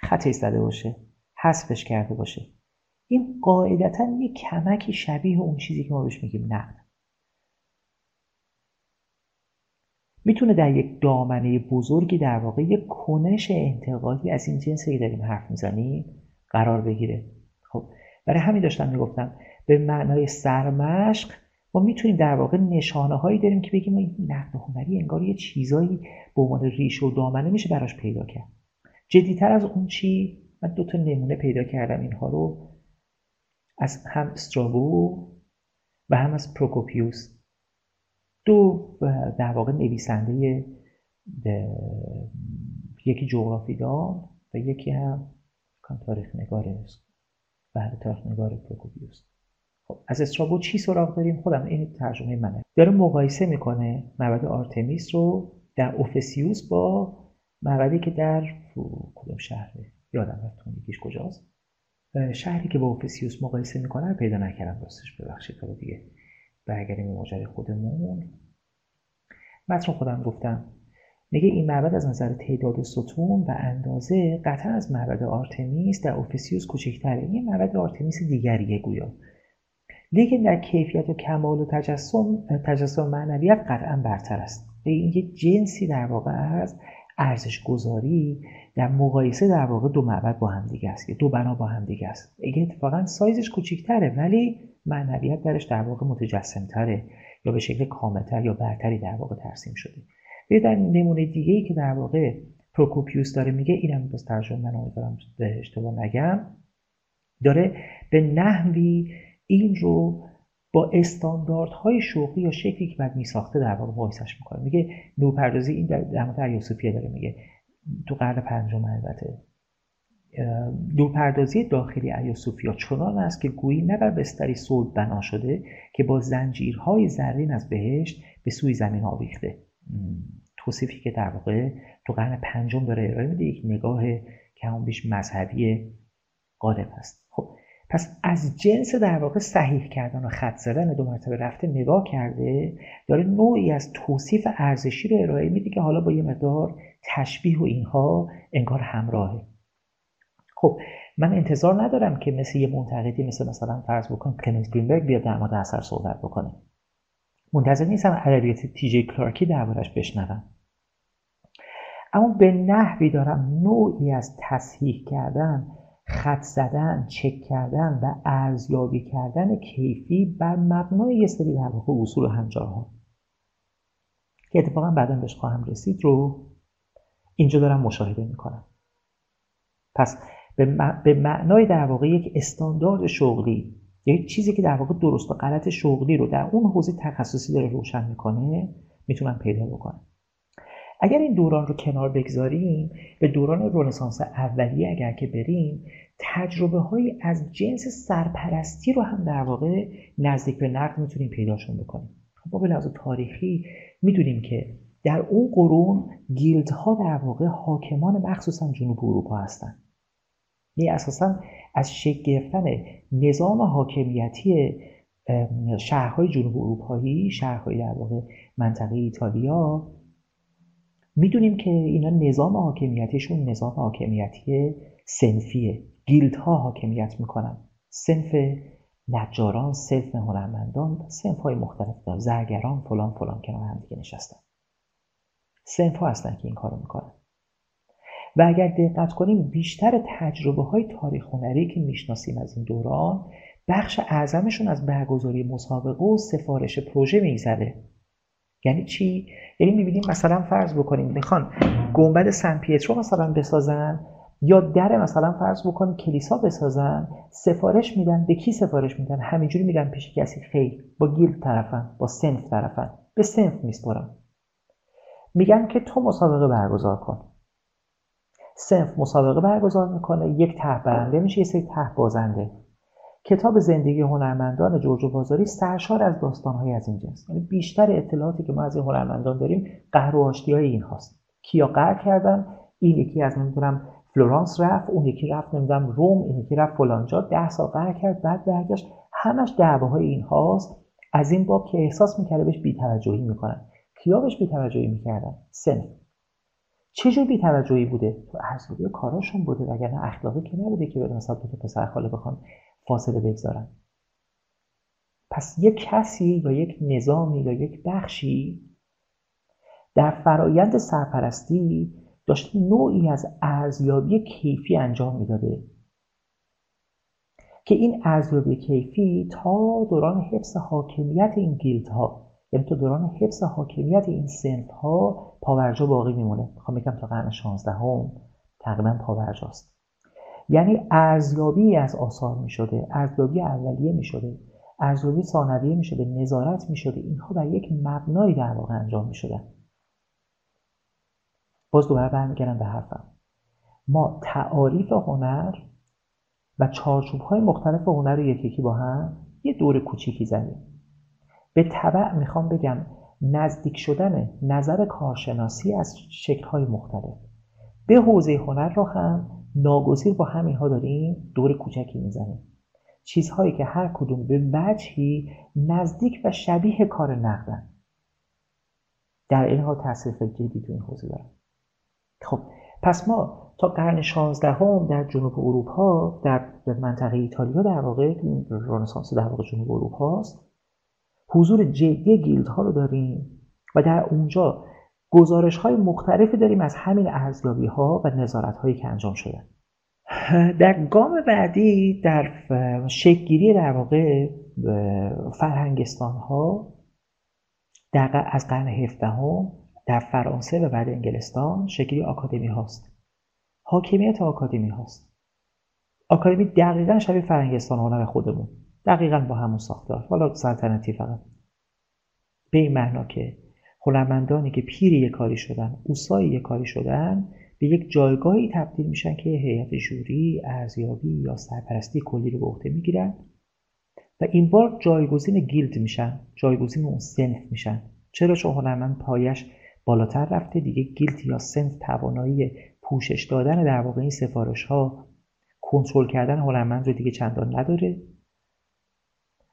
خطی زده باشه حذفش کرده باشه. این قاعدتا یه کمکی شبیه اون چیزی که ما بهش میگیم نقد. می‌تونه در یک دامنه بزرگی در واقع یک کنش انتقادی از این جنسی که داریم حرف می‌زنیم قرار بگیره. خب برای همین داشتم می‌گفتم به معنای سرمشق ما می‌تونیم در واقع نشانه هایی داریم که بگیم این نقد هنری انگار یه چیزایی به عنوان ریشه و دامنه میشه براش پیدا کرد. جدیتر از اون چی من دو تا نمونه پیدا کردم اینها رو از هم استرابو و هم از پروکوپیوس. دو در واقع نویسنده یکی جغرافیدان و یکی هم تاریخ نگار بله تاریخ نگار پروکوپیوس. خب از استرابو چی سراغ داریم؟ خودم این ترجمه منه. داره مقایسه می‌کنه معبد آرتمیس رو در اوفسیوس با معبدی که در کدوم شهره یادم رفت یکیش کجاست. شهری که با اوفسیوس مقایسه می‌کنه پیدا نکردم راستش ببخشید حالا دیگه برگردیم به ماجرای خودمون. متن خودم گفتم. میگه این معبد از نظر تعداد ستون و اندازه قطعا از معبد آرتمیس در اوفیسیوس کوچکتره. یه معبد آرتمیس دیگریه گویا. لیکن در کیفیت و کمال و تجسم تجسم معنویت قطعا برتر است. این یه جنسی در واقع از ارزش گذاری در مقایسه در واقع دو معبد با هم دیگه است دو بنا با هم دیگه است. اگه اتفاقا سایزش کوچیکتره ولی معنویت درش در واقع متجسمتره یا به شکل کاملتر یا برتری در واقع ترسیم شده. یه در نمونه دیگه ای که در واقع پروکوپیوس داره میگه اینم باز ترجمه من امیدوارم اشتباه نگم داره به نحوی این رو با استانداردهای شوقی یا شکلی که بعد میساخته در واقع مقایسش می‌کنه. میگه نورپردازی این در مورد ایوسوفیا داره میگه. تو قرن پنجم البته. نورپردازی داخلی ایوسوفیا چنان است که گویی نه بر بستری صلب بنا شده که با زنجیرهای زرین از بهشت به سوی زمین آویخته. توصیفی که در واقع تو قرن پنجم داره ارائه میده یک نگاه کم بیش مذهبی غالب است خب پس از جنس در واقع صحیح کردن و خط زدن دو مرتبه رفته نگاه کرده داره نوعی از توصیف ارزشی رو ارائه میده که حالا با یه مقدار تشبیه و اینها انگار همراهه. خب من انتظار ندارم که مثل یه منتقدی مثل مثلا فرض بکن کلنز گرینبرگ بیاد در مورد اثر صحبت بکنه. منتظر نیستم ادبیات تیجی کلارکی دربارش بشنوم. اما به نحوی دارم نوعی از تصحیح کردن خط زدن چک کردن و ارزیابی کردن کیفی بر مبنای یه سری در واقع اصول و هنجارها. که اتفاقا بعدا بهش خواهم رسید رو اینجا دارم مشاهده می‌کنم. پس به معنای در واقع یک استاندارد شغلی یک چیزی که در واقع درست و غلط شغلی رو در اون حوزه تخصصی داره روشن می‌کنه می‌تونم پیدا بکنم. اگر این دوران رو کنار بگذاریم به دوران رنسانس اولیه اگر که بریم تجربه های از جنس سرپرستی رو هم در واقع نزدیک به نقد می‌تونیم پیداشون بکنیم. خب به لحاظ تاریخی می‌دونیم که در اون قرون گیلدها در واقع حاکمان مخصوصا جنوب اروپا هستند یعنی اساسا از شکل گرفتن نظام حاکمیتی شهرهای جنوب اروپایی شهرهای در واقع منطقه ایتالیا می‌دونیم که اینا نظام حاکمیتیشون نظام حاکمیتی سنفیه. گیلدها حاکمیت می‌کنن. سنف نجاران سنف هنرمندان سنف های مختلف دارن. زرگران فلان فلان کنار هم دیگه نشستن. سنف ها هستن که این کارو می‌کنن. و اگر دقت کنیم بیشتر تجربه های تاریخ هنری که می‌شناسیم از این دوران بخش اعظمشون از برگزاری مسابقه و سفارش پروژه میگذره. یعنی چی؟ یعنی می‌بینیم مثلا فرض بکنیم می‌خوان گنبد سن پیترو مثلا بسازن یا در مثلا فرض بکنیم کلیسا بسازن سفارش میدن. به کی سفارش میدن؟ همینجوری میرن پیش کسی. خیر. با گیل طرفن با سنف طرفن. به سنف میسپرن. میگن که تو مسابقه برگزار کن. سنف مسابقه برگزار می‌کنه. یک ته برنده میشه یه سری ته بازنده. کتاب زندگی هنرمندان جورج بازاری سرشار از داستانهای از این جنس یعنی بیشتر اطلاعاتی که ما از این هنرمندان داریم قهر و آشتی های این هاست. کیا قهر کردن؟ این یکی از نمی‌دونم فلورانس رفت اون یکی رفت نمی‌دونم روم این یکی رفت فلانجا. ده سال قهر کرد بعد برگشت. همش دعواهای این هاست. از این باب که احساس می‌کرده بهش بیتوجهی می‌کنن. کیا بهش بیتوجهی می‌کردن؟ سن چه جور بیتوجهی بوده؟ تو ارزیابی کاراشون بوده وگرنه اخلاقی که نبوده که مثلا دو پسر خاله بخوان. فاصله بگذارن. پس یک کسی یا یک نظامی یا یک بخشی در فرایند سرپرستی داشت نوعی از ارزیابی کیفی انجام می‌داده. که این ارزیابی کیفی تا دوران حفظ حاکمیت این گیلدها یعنی تا دوران حفظ حاکمیت این سنف ها پاورجا باقی میمونه. می‌خوام بگم تا قرن 16 هم تقریبا پاورجاست. یعنی ارزیابی از آثار می شده ارزیابی اولیه می شده ارزیابی ثانویه می شده نظارت می شده اینها بر یک مبنایی در واقع انجام می شده باز دوباره برمیگردم به حرفم. ما تعاریف هنر و چارچوب های مختلف هنر رو یکی یکی با هم یه دور کوچیکی زدیم. به طبع می‌خوام بگم نزدیک شدن نظر کارشناسی از شکل های مختلف. به حوزه هنر رو هم ناگزیر با همینها داریم دور کوچکی می‌زنیم. چیزهایی که هر کدوم به وجهی نزدیک و شبیه کار نقدن. در این حال تاثیر جدی تو این حوزه دارن. خب پس ما تا قرن 16 هم در جنوب اروپا در منطقه ایتالیا در واقع رنسانس در واقع جنوب اروپا است حضور جدی گیلد ها رو داریم و در اونجا گزارش های مختلفی داریم از همین ارزیابی ها و نظارت هایی که انجام شدن در گام بعدی در شکلگیری در واقع فرهنگستان ها از قرن 17 هم در فرانسه و بعد انگلستان شکلی آکادمی هاست. حاکمیت آکادمی هاست. آکادمی دقیقا شبیه فرهنگستان هنر خودمون. دقیقا با همون ساختار. حالا سلطنتی فقط. به این معنا که هنرمندانی که پیر یک کاری شدن اوسای یک کاری شدن به یک جایگاهی تبدیل میشن که هیئت ژوری ارزیابی یا سرپرستی کلی رو به عهده می‌گیرن و این بار جایگزین guild میشن جایگزین اون صنف میشن. چرا؟ چون هنرمند پایش بالاتر رفته دیگه guild یا صنف توانایی پوشش دادن در واقع این سفارش ها کنترل کردن هنرمند رو دیگه چندان نداره.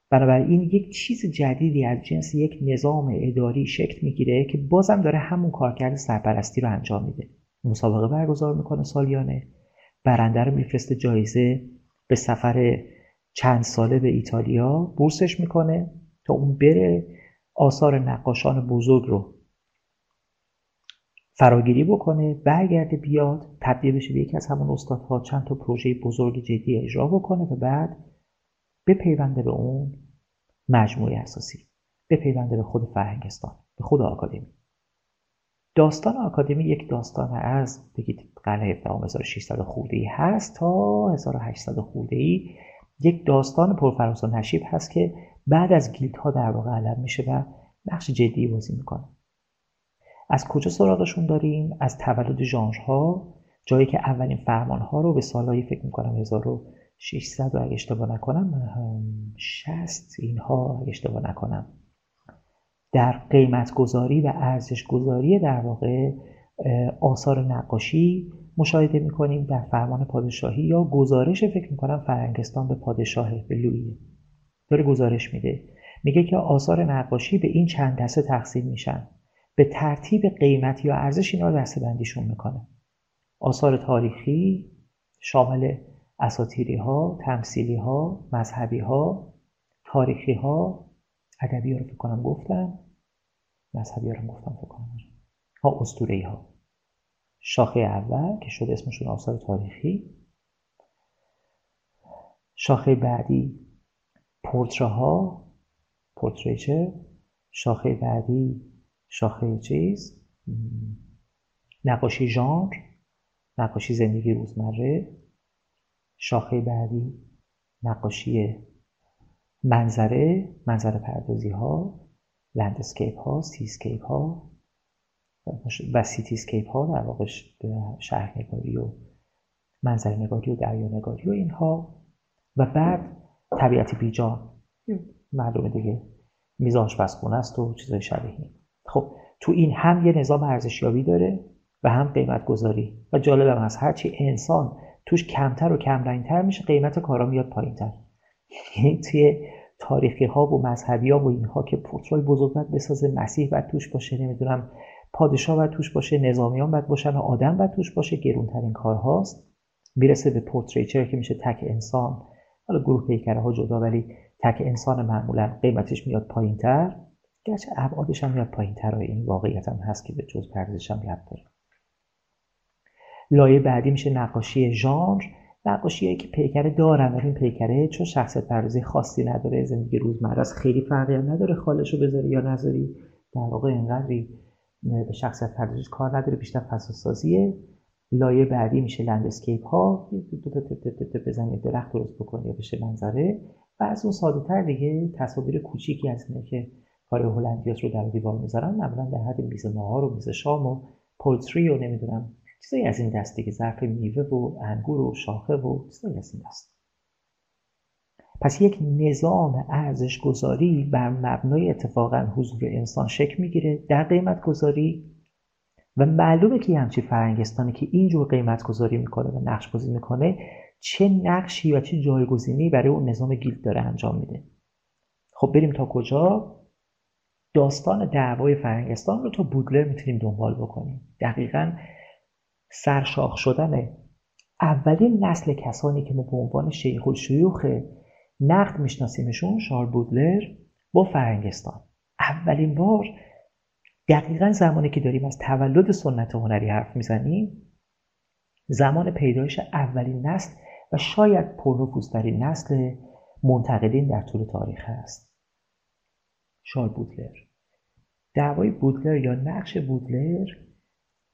بنابراین یک چیز جدیدی از جنس یک نظام اداری شکل می‌گیره که بازم داره همون کارکرد سرپرستی رو انجام میده. مسابقه برگزار می‌کنه سالیانه. برنده رو میفرسته جایزه به سفر چند ساله به ایتالیا. بورسش می‌کنه تا اون بره آثار نقاشان بزرگ رو فراگیری بکنه برگرده بیاد تبدیل بشه به یکی از همون استادها چند تا پروژه بزرگ جدی اجرا بکنه و بعد بپیونده به اون مجموعه اساسی بپیونده به خود فرهنگستان به خود آکادمی. داستان آکادمی یک داستان از بگید 17 1600 خورده ای هست تا 1800 خورده ای. یک داستان پرفراز و نشیب هست که بعد از ها در واقع علم میشه و نقش جدی بازی می‌کنه. از کجا سراغشون داریم؟ از تولد ژانرها جایی که اولین فرمانها رو به سالهای فکر می‌کنم 1600 و اگه اشتباه نکنم 60 اینها اگه اشتباه نکنم. در قیمت گذاری و ارزش گذاری در واقع آثار نقاشی مشاهده می‌کنیم در فرمان پادشاهی یا گزارش فکر می‌کنم فرنگستان به پادشاه به لویه داره گزارش میده. میگه که آثار نقاشی به این چند دسته تقسیم میشن. به ترتیب قیمت یا ارزش اینا رو دسته بندیشون می‌کنه. آثار تاریخی شامل اساتیری ها تمثیلی ها مذهبی ها تاریخی ها ادبی رو فکر کنم گفتم. مذهبی ها رو گفتم فکر کنم. ها شاخه اول که شده اسمشون آثار تاریخی. شاخه بعدی پورتره ها portraiture شاخه بعدی شاخه چیز؟ نقاشی ژانر. نقاشی زندگی روزمره. شاخه بعدی نقاشی منظره منظره پردازی ها landscape ها seascape ها و cityscape ها در واقع شهرنگاری و منظره نگاری و دریا نگاری و اینها. و بعد طبیعت بیجان. معلومه دیگه. میز آشپزخونه است و چیزای شبیه این. خب تو این هم یه نظام ارزشیابی داره و هم قیمت گذاری و جالبم هست هرچی انسان توش کمتر و کمرنگتر میشه قیمت کارا میاد پایینتر. یعنی توی تاریخی ها و مذهبی ها و اینها که پورترای بزرگ باید بسازه مسیح باید توش باشه نمی‌دونم پادشاه باید توش باشه نظامیان باید باشن آدم باید توش باشه گرونترین کار هاست می‌رسه به پورتریچر که میشه تک انسان. حالا گروه پیکره ها جدا ولی تک انسان معمولا قیمتش میاد پایینتر. گرچه ابعادش هم میاد پایینتر و این واقعیت هم هست که به جز پردازش هم داره لایه بعدی میشه نقاشی ژانر. نقاشی که پیکره دارن ولی این پیکره چون شخصیت پردازی خاصی نداره زندگی روزمره از خیلی فرقی هم نداره خالش رو بذاری یا نذاری. در واقع اینقدری به شخصیت پردازی کار نداره بیشتر فضاسازیه لایه بعدی میشه landscape ها دو تا بزنی درخت درست بکنی یا بشه منظره. و از اون ساده تر دیگه تصاویر کوچیکی از اینه که کار هلندیاس رو در دیوار می‌ذارن. معمولا در حد میز نهار و میز شام و poultry و نمی‌دونم چیزایی از این دسته که ظرف میوه و انگور و شاخه و چیزایی از این دست پس یک نظام ارزش گذاری بر مبنای اتفاقا حضور انسان شکل می‌گیره در قیمت گذاری و معلومه که همچی فرنگستانی که اینجور قیمت گذاری می‌کنه و نقش بازی می‌کنه چه نقشی و چه جایگزینی برای اون نظام گیلد داره انجام میده. خب بریم تا کجا؟ داستان دعوای فرنگستان رو تا بودلر می‌تونیم دنبال بکنیم. دقیقا سرشاخ شدن اولین نسل کسانی که ما به عنوان شیخ الشیوخ نقد میشناسیمشون شارل بودلر با فرنگستان. اولین بار دقیقا زمانی که داریم از تولد سنت هنری حرف می‌زنیم زمان پیدایش اولین نسل و شاید پرنفوذترین نسل منتقدین در طول تاریخ است. شارل بودلر. دعوای بودلر یا نقش بودلر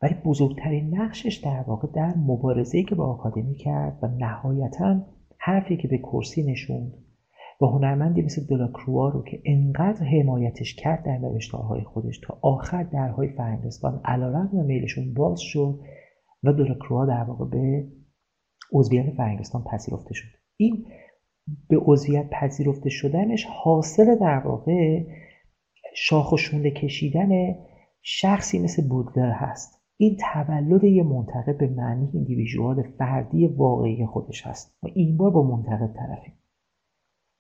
ولی بزرگترین نقشش در واقع در مبارزه که با آکادمی کرد و نهایتا حرفی که به کرسی نشوند و هنرمندی مثل دلاکروا رو که انقدر حمایتش کرد در نوشتارهای خودش تا آخر درهای فرنگستان علیرغم میلشون باز شد و دلاکروا در واقع به عضویت فرنگستان پذیرفته شد. این به عضویت پذیرفته شدنش حاصل در واقع شاخ و کشیدن شخصی مثل بودلر هست. این تولد یه منتقد به معنی ایندیویژوال فردی واقعی خودش هست و این بار با منتقد طرفیم.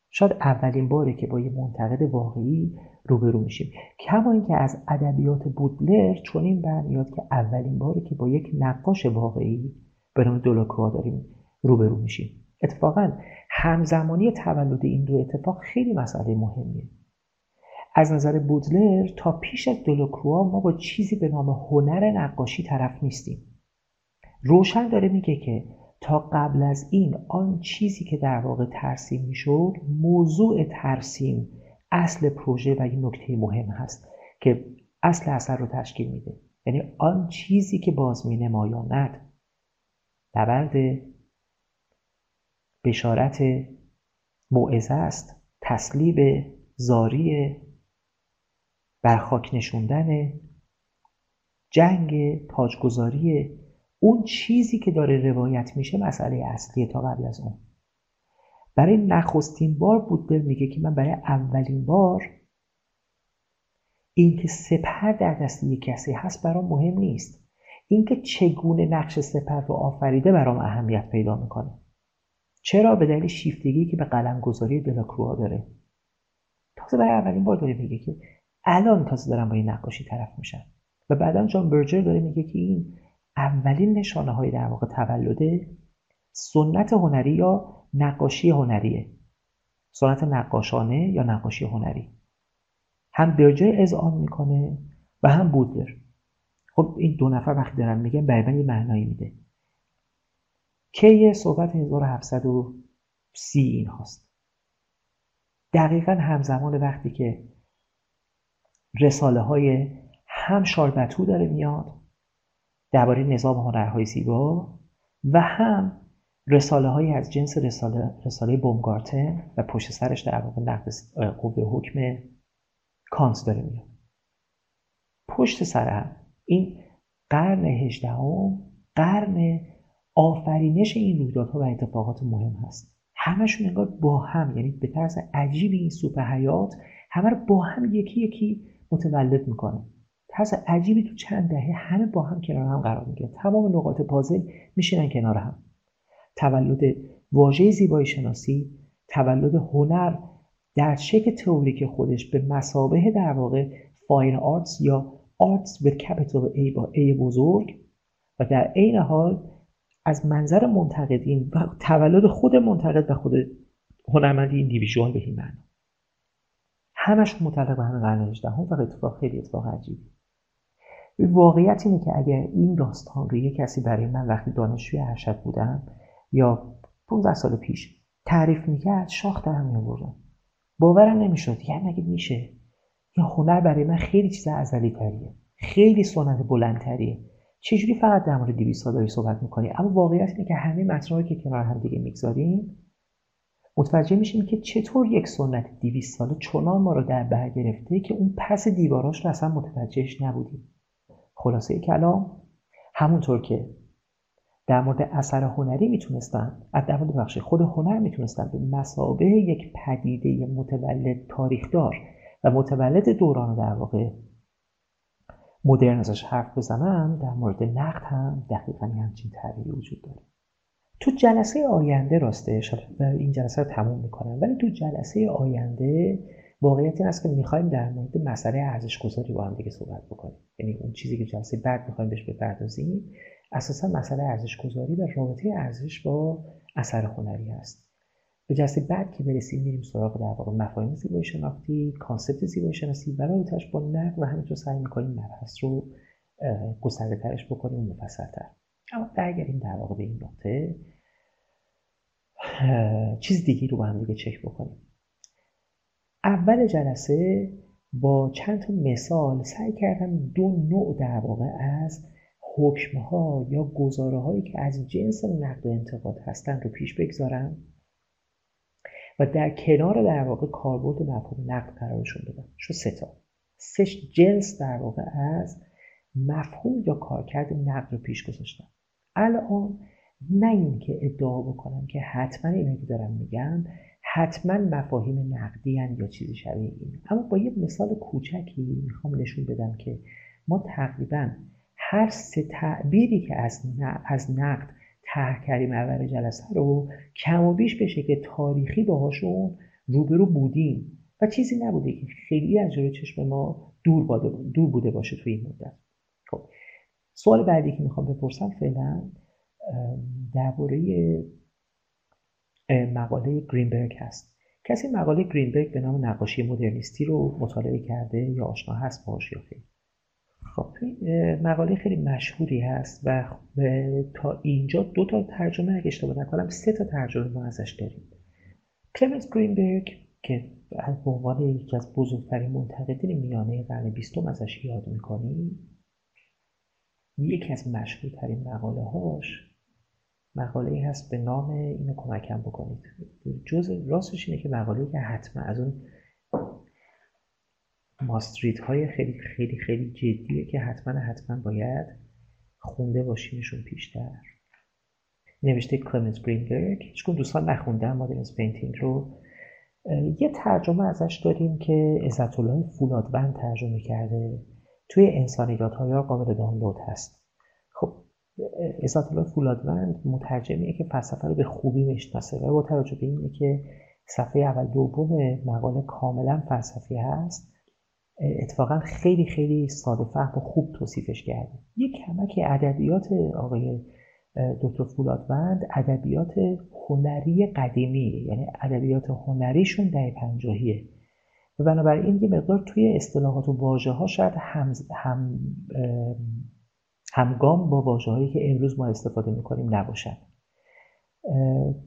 شاید اولین باره که با یه منتقد واقعی روبرو میشیم. کما اینکه از ادبیات بودلر چنین برمیاد که اولین باره که با یک نقاش واقعی به نام دولاکروا داریم روبرو میشیم. اتفاقا همزمانی تولد این دو اتفاق خیلی مسئله مهمیه. از نظر بودلر تا پیش از دولوکروا ما با چیزی به نام هنر نقاشی طرف نیستیم. روشن داره میگه که تا قبل از این آن چیزی که در واقع ترسیم می‌شد موضوع ترسیم اصل پروژه و این نکته مهم هست که اصل اثر رو تشکیل میده. یعنی آن چیزی که باز می نمایاند نبرد بشارت موعظه است تسلیب زاری برخاک نشوندن جنگ تاجگذاری اون چیزی که داره روایت میشه مسئله اصلیه تا قبل از اون. برای نخستین بار بودلر میگه که من برای اولین بار اینکه سپر در دست یک کسی هست برام مهم نیست. اینکه چگونه نقش سپر رو آفریده برام اهمیت پیدا می‌کنه. چرا؟ به دلیل شیفتگی که به قلم گذاری دلاکروها داره. تازه برای اولین بار داره میگه که الان تازه دارم با این نقاشی طرف میشن. و بعدا جان برجر داره میگه که این اولین نشانه های در واقع تولد سنت هنری یا نقاشی هنریه. سنت نقاشانه یا نقاشی هنری. هم برجر اذعان می‌کنه و هم بودلر. خب این دو نفر وقتی دارن میگن برای من یه معنایی میده. کی صحبت 1730 این هاست. دقیقا همزمان وقتی که رساله های هم شاربتو داره میاد درباره نظام هنرهای زیبا و هم رساله های از جنس رساله, رساله بومگارتن و پشت سرش در واقع نقد قوه حکم کانت داره میاد. پشت سر هم این قرن هجدهم قرن آفرینش این رویدادها و اتفاقات مهم هست. همشون انگار با هم یعنی به طرز عجیبی این سوپ حیات همه رو با هم یکی یکی متولد می‌کنه. طرز عجیبی تو چند دهه همه با هم کنار هم قرار می‌گیرن. تمام نقاط پازل میشینن کنار هم. تولد واژه زیبایی شناسی تولد هنر در شکل تئوریک خودش به مسابه در واقع fine arts یا arts with capital A با A بزرگ و در عین حال از منظر منتقدین و تولد خود منتقد و خود هنرمندی individual به این معنی همش متعلق به همین قرن هجدهم. و اتفاق خیلی اتفاق عجیبی. واقعیت اینه که اگر این داستان رو یک کسی برای من وقتی دانشجوی ارشد بودم یا 15 سال پیش تعریف می‌کرد شاخ در میآوردم. باورم نمی‌شد. یعنی مگه میشه؟ این هنر برای من خیلی چیز ازلی تریه خیلی سنت بلندتریه. چجوری فقط در مورد 200 سال داری صحبت می‌کنی؟ اما واقعیت اینه که همه متنهایی که کنار هم دیگه می‌گذاریم متوجه میشیم که چطور یک سنت 200 ساله چنان ما رو در بر گرفته که اون پس دیواراش رو اصلا متوجهش نبودیم. خلاصه کلام همونطور که در مورد اثر هنری می‌تونستن از در مورد بخش خود هنر می‌تونستن به مسابه یک پدیده متولد تاریخدار و متولد دوران در واقع مدرن ازش حرف بزنم در مورد نقد هم دقیقا همچین تعبیری وجود داره. تو جلسه آینده راستش این جلسه رو تموم می‌کنم. ولی تو جلسه آینده واقعیت این است که می‌خوایم در مورد مسئله ارزش گذاری با هم دیگه صحبت بکنیم. یعنی اون چیزی که جلسه بعد می‌خوایم بهش بپردازیم اساسا مسئله ارزش گذاری و رابطه ارزش با اثر هنری هست به جلسه بعد که برسیم میریم سراغ در واقع مفاهیم زیبایی شناختی کانسپت زیبایی شناسی و رابطهش با نقد و همینطور سعی می‌کنیم مبحث رو گسترده ترش بکنیم و مفصلتر. اما برگردیم در واقع به این نقطه. چیز دیگی رو با هم دیگه چک بکنیم. اول جلسه با چند تا مثال سعی کردم دو نوع در واقع از حکمها یا گزاره هایی که از جنس نقد و انتقاد هستن رو پیش بگذارم و در کنار در واقع کاربرد مفهوم نقد قرارشون بدم. شو سه تا. سه جنس در واقع از مفهوم یا کارکرد نقد رو پیش گذاشتم. الان نه اینکه ادعا بکنم که حتما اینا که دارم میگم حتما مفاهیم نقدی یا چیزی شبیه این. اما با یه مثال کوچکی می‌خوام نشون بدم که ما تقریبا هر سه تعبیری که از, نقد طرح کردیم اول جلسه رو کم و بیش به شکل تاریخی باهاشون روبرو بودیم و چیزی نبوده که خیلی از جلوی چشم ما دور, دور بوده باشه توی این مدت. سوال بعدی که می‌خوام بپرسم فعلا درباره مقاله گرینبرگ هست. کسی مقاله گرینبرگ به نام نقاشی مدرنیستی رو مطالعه کرده یا آشنا هست باش یا خیلی خب مقاله خیلی مشهوری هست و تا اینجا دو تا ترجمه اگه اشتباه نکنم سه تا ترجمه ما ازش داریم. کلمنس گرینبرگ که به عنوان یکی از بزرگترین منتقدین میانه قرن بیستم ازش یاد می‌کنیم یکی از مشهورترین مقاله هاش مقاله هست به نام اینو کمکم بکنید. جز راستش اینه که مقاله که حتما از اون must-read های خیلی خیلی خیلی جدیه که حتما حتما باید خونده باشیمشون پیشتر. نوشته کلمنت گرینبرگ هیچ دوستان نخوندن Modernist Painting رو یه ترجمه ازش داریم که عزت الله فولادوند ترجمه کرده. توی انسانیات های قابل دانلود هست. خب الله فولادوند مترجمیه که فلسفه رو به خوبی می‌شناسه و با توجه به اینه که صفحه اول دوم مقاله کاملا فلسفی هست اتفاقا خیلی خیلی ساده فهم و خوب توصیفش کرده. یک کمک ادبیات آقای دکتر فولادوند ادبیات هنری قدیمی یعنی ادبیات هنریشون در پنجاهیه. و بنابراین یه مقدار توی اصطلاحات و واژه ها شاید هم, هم همگام با واژه هایی که امروز ما استفاده می‌کنیم نباشن.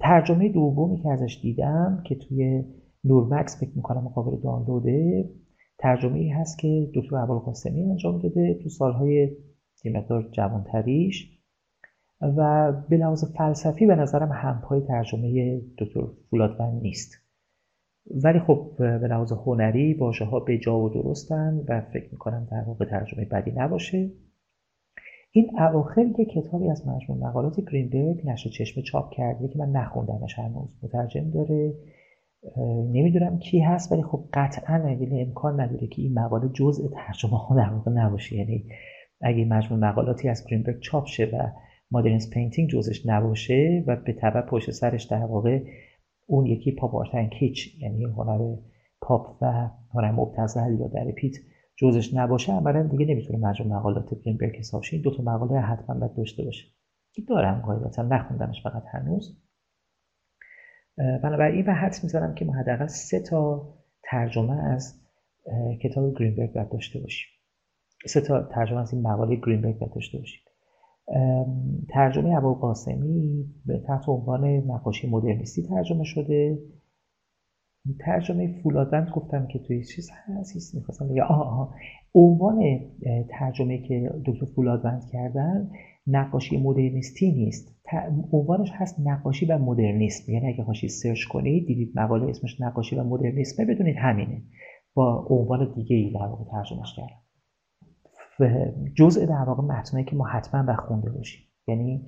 ترجمه دومی که ازش دیدم که توی نورمکس فکر می‌کنم قابل دانلوده ترجمه ای هست که دکتر قاسمی انجام داده تو سالهای یه مقدار جوانتریش و به لحاظ فلسفی به نظرم همپای ترجمه دکتر فولادوند نیست. ولی خب به لحاظ هنری واژه ها به جا و درستن و فکر می‌کنم در واقع ترجمه بدی نباشه. این اواخر که کتابی از مجموع مقالات گرینبرگ نشر چشمه چاپ کرده که من نخوندمش هنوز مترجم داره. نمی‌دونم کی هست ولی خب قطعا اگه امکان نداره که این مقاله جزء ترجمه ها در واقع نباشه. یعنی اگه مجموع مقالاتی از گرینبرگ چاپ شه و Modernist Painting جزش نباشه و به تبع پشت سرش در واقع اون یکی pop art and kitsch یعنی هنر پاپ و هنر مبتذل یا درپیت جزش نباشه عملا دیگه نمی‌تونه مجموع مقالات گرینبرگ حساب شه. دو تا مقاله حتما باید داشته باشه. که دارم قاعدتا نخوندمش فقط هنوز. بنابراین و حدس می‌زنم که ما حداقل سه تا ترجمه از کتاب گرینبرگ باید داشته باشیم. سه تا ترجمه از این مقاله گرینبرگ باید داشته باشیم. ترجمه ابو قاسمی به تحت عنوان نقاشی مدرنیستی ترجمه شده. ترجمه فولادوند گفتم که توی چیز هست می‌خواستم بگم. آه عنوان ترجمه که دکتر فولادوند کردن نقاشی مدرنیستی نیست. عنوانش هست نقاشی و مدرنیسم. یعنی اگه خواهید سرچ کنید دیدید مقاله اسمش نقاشی و مدرنیسمه بدونید همینه. با عنوان دیگه ای در واقع ترجمهش کردم. جزء در واقع متنایی که ما حتما بخونده باشیم. یعنی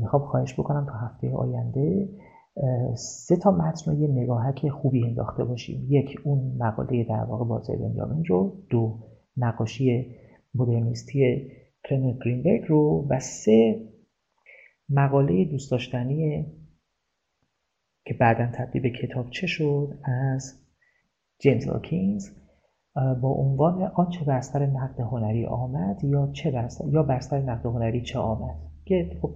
می‌خوام خواهش بکنم تا هفته آینده سه تا متن رو یه نگاهک خوبی انداخته باشیم. یک اون مقاله در واقع بازه بنیامین رو. دو نقاشی مدرنیستی کلمنت گرینبرگ رو. و سه مقاله دوست داشتنی که بعدا تبدیل به کتاب چه شد؟ از جیمز الکینز با عنوان آنچه بر سر نقد هنری آمد یا چه بر یا بر سر نقد هنری چه آمد. که خب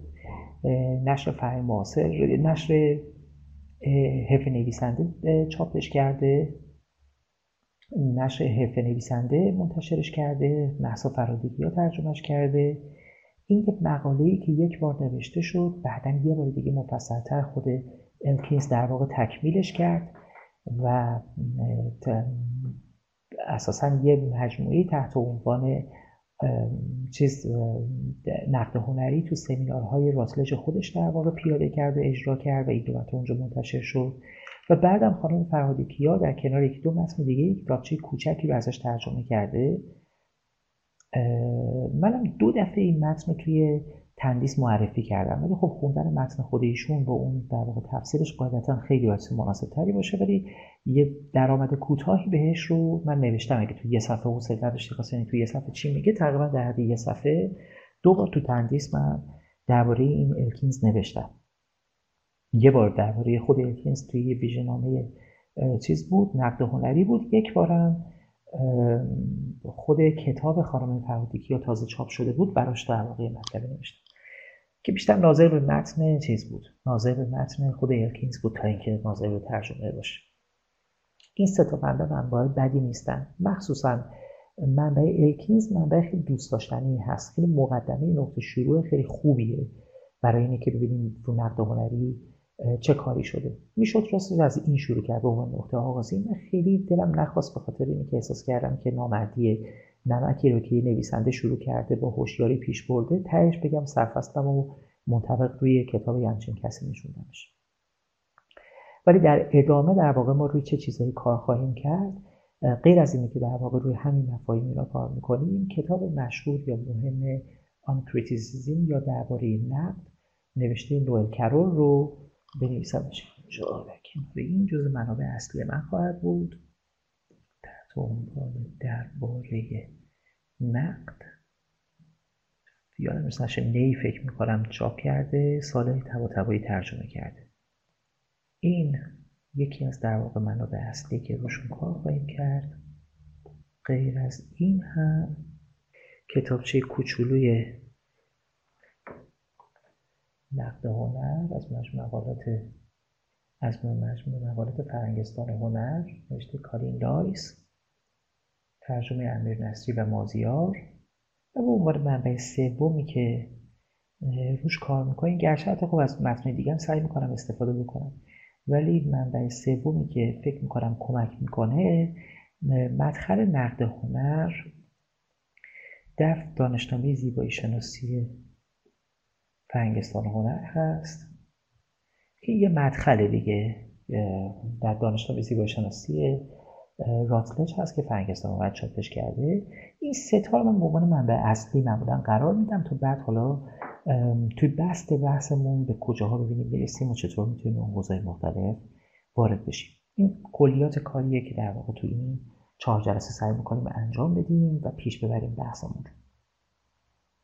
نشر فرهنگ معاصر نشر حرف نویسنده چاپش کرده. نشر حرف نویسنده منتشرش کرده محسا فرادگی ها ترجمهش کرده. این یک مقاله که یک بار نوشته شد بعدا یه بار دیگه مفصلتر خود الکینز در واقع تکمیلش کرد و اساسا یه مجموعه تحت عنوان چیز نقد هنری تو سمینارهای راسلج خودش در واقع پیاده کرد و اجرا کرد و این اونجا منتشر شد. و بعدم خانم فرهادی کیا در کنار یکی دو متن دیگه کتابچه کوچکی رو ازش ترجمه کرده. منم دو دفعه این متن رو توی تندیس معرفی کردم. ولی خب خوندن متن خود ایشون با اون در واقع تفسیرش قاعدتا خیلی باید مناسب تری باشه. ولی یه درآمد کوتاهی بهش رو من نوشتم. اگه تو یه صفحه اون سه نداشتی یعنی تو یه صفحه چی میگه تقریبا در حد یه صفحه دو بار تو تندیس من درباره این الکینز نوشتم. یه بار درباره خود الکینز توی یه ویژنامه چیز بود نقد هنری بود. یک بارم خود کتاب خانم فرهادیکی یا تازه چاپ شده بود براش در واقع مطلب نوشتم که بیشتر ناظر به متن چیز بود. ناظر به متن خود الکینز بود تا اینکه ناظر به ترجمه باشه. این سه تا منبع منبع بدی نیستن. مخصوصا منبع الکینز منبع خیلی دوست داشتنی هست. خیلی مقدمه نقطه شروع خیلی خوبیه. برای اینه که ببینیم رو نقد هنری چه کاری شده. می‌شد راست از این شروع کرد به عنوان نقطه آغازی. من خیلی دلم نخواست به خاطر اینکه که احساس کردم که نامردی نمکی رو که نویسنده شروع کرده با هوشیاری پیش برده تهش بگم سرفستم و منطبق روی کتاب همچین کسی نشوندمش. ولی در ادامه در واقع ما روی چه چیزهایی کار خواهیم کرد؟ غیر از اینه که در واقع روی همین مفاهیمی را کار می‌کنیم کتاب مشهور یا مهم آن کریتیسیزم یا درباره نقد نوشته نوئل کرول رو بنویسمش اینجا و این جز منابع اصلی من خواهد بود. تحت عنوان درباره نقد. یادم نشه نی فکر می‌کنم چاپ کرده سال تبا ترجمه کرده. این یکی از در واقع منابع اصلی که روشون کار خواهیم کرد. غیر از این هم کتابچه کوچولوی نقد هنر از مجموع مقالات از مجموع مقالات فرنگستان هنر نوشته کارین لایس ترجمه امیر نصری و مازیار و به عنوان منبع سومی که روش کار می‌کنیم گرچه حتی خب از متن دیگه هم سعی می‌کنم استفاده بکنم. ولی منبع سومی که فکر می‌کنم کمک می‌کنه مدخل نقد هنر در دانشنامه زیبایی شناسی فرنگستان هنر هست که یه مدخل دیگه در دانشگاه زیبایی شناسی راتلج هست که فرنگستان هنر چاپش کرده. این ستا رو من به عنوان منبع اصلی معمولا قرار میدم تا بعد حالا توی بست بحثمون به کجاها ببینیم برسیم و چطور می‌تونیم اون حوزه مختلف وارد بشیم. این کلیات کاریه که در واقع توی این چهار جلسه سعی می‌کنیم انجام بدیم و پیش ببریم بحثمون.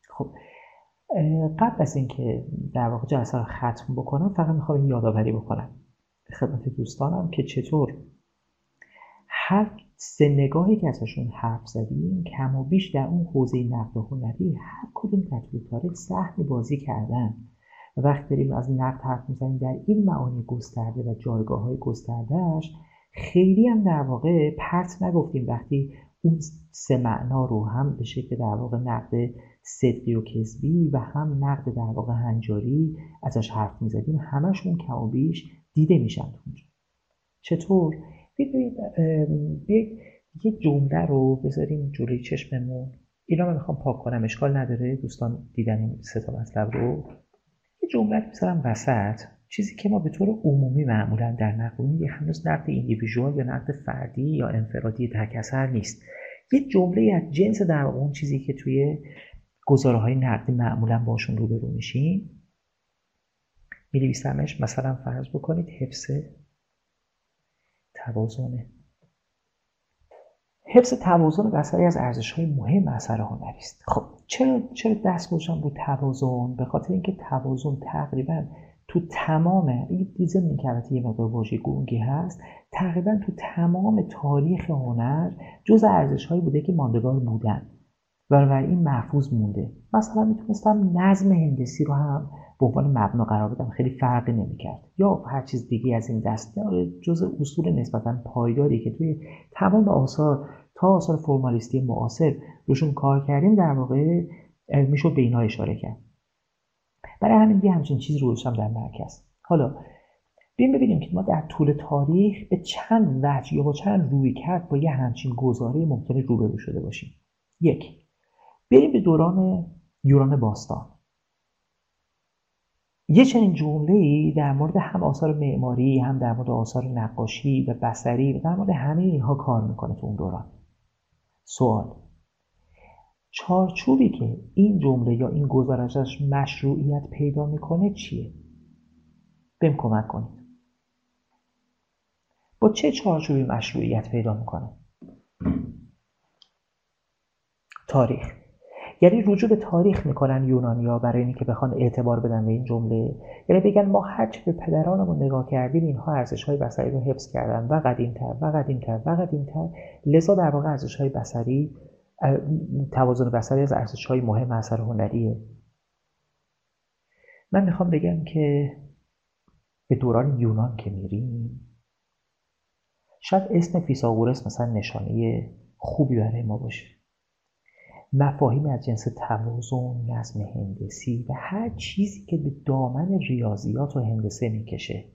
خب قبل از اینکه در واقع جلسه رو ختم بکنم فقط می‌خوام یادآوری بکنم خدمت دوستانم که چطور هر سه نگاهی که ازشون حرف زدیم کم و بیش در اون حوزه نقد هنری هر کدوم تاریخ سهم بازی کردن. وقتی داریم از نقد حرف می‌زنیم در این معانی گسترده و جایگاه های گستردهش خیلی هم در واقع پرت نگفتیم. وقتی اون سه معنا رو هم به شکل در واقع نقد صدقی و کسبی و هم نقد در واقع هنجاری ازش حرف می‌زدیم. همشون کم و بیش دیده میشن اونجا. چطور؟ ببینید یک جمله رو بذاریم جلوی چشممون. اینا من می‌خوام پاک کنم اشکال نداره. دوستان دیدن این سه تا مطلب رو. یه جمله رو بذارم وسط. چیزی که ما به طور عمومی معمولا در نقد یه هنوز نقد ایندیویژوال یا نقد فردی یا انفرادی تک اثر نیست. یه جمله از جنس در اون چیزی که توی گزاره های نقدی معمولا باشون روبرو میشین می نویسمش مثلا فرض بکنید حفظ توازنه حفظ توازن بسیاری از ارزش های مهم اثر هنری است. خب چرا چرا دست گذاشتم رو توازن؟ به خاطر اینکه توازن تقریبا تو تمام این دیزم که یه مقدار واژه گونگی هست. تقریبا تو تمام تاریخ هنر جز ارزش هایی بوده که ماندگار بودن. این محفوظ مونده. مثلا می‌تونستم نظم هندسی رو هم به عنوان مبنا قرار بدم. خیلی فرقی نمی‌کرد. یا هر چیز دیگه از این دست جز اصول نسبتا پایداری که توی تمام آثار تا آثار فرمالیستی معاصر روشون کار کردیم در واقع می‌شد به اینها اشاره کرد. برای همین یه همچین چیز رو در مرکز. حالا بیم ببینیم که ما در طول تاریخ به چند وجه یا با چند روی کرد با یه همچین گزاره ممکنه روبرو شده باشیم. یک بریم به دوران یوران باستان یه چنین جمله ای در مورد هم آثار معماری هم در مورد آثار نقاشی و بسری و در مورد همه اینها کار می‌کنه تو اون دوران سوال چارچوبی که این جمله یا این گزارشش مشروعیت پیدا می‌کنه چیه؟ بهم کمک کنید با چه چارچوبی مشروعیت پیدا می‌کنه؟ تاریخ یعنی رجوع به تاریخ می‌کنن یونانیا برای اینکه بخوان اعتبار بدن به این جمله. یعنی بگن ما هرچه به پدرانمون نگاه کردیم اینها ارزش های بصری رو حفظ کردن. و قدیمتر و قدیمتر و قدیمتر. لذا در واقع ارزش های بصری توازن بصری از ارزش های مهم اثر هنریه. من می‌خوام بگم که به دوران یونان که میریم شاید اسم فیساغورس مثلا نشانه خوبی برای ما باشه. مفاهیم از جنس توازن نظم هندسی و هر چیزی که به دامن ریاضیات و هندسه می‌کشه.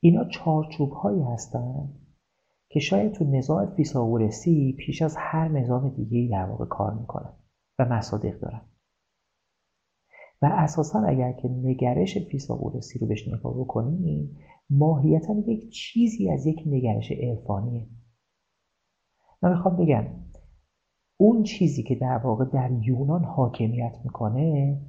اینا چارچوب هایی هستند که شاید تو نظام فیساغورسی پیش از هر نظام دیگه در واقع کار می‌کنن و مصادیق دارن. و اساسا اگر که نگرش فیساغورسی رو بهش نگاه بکنیم ماهیتا یک چیزی از یک نگرش عرفانیه. من می‌خوام بگم اون چیزی که در واقع در یونان حاکمیت می‌کنه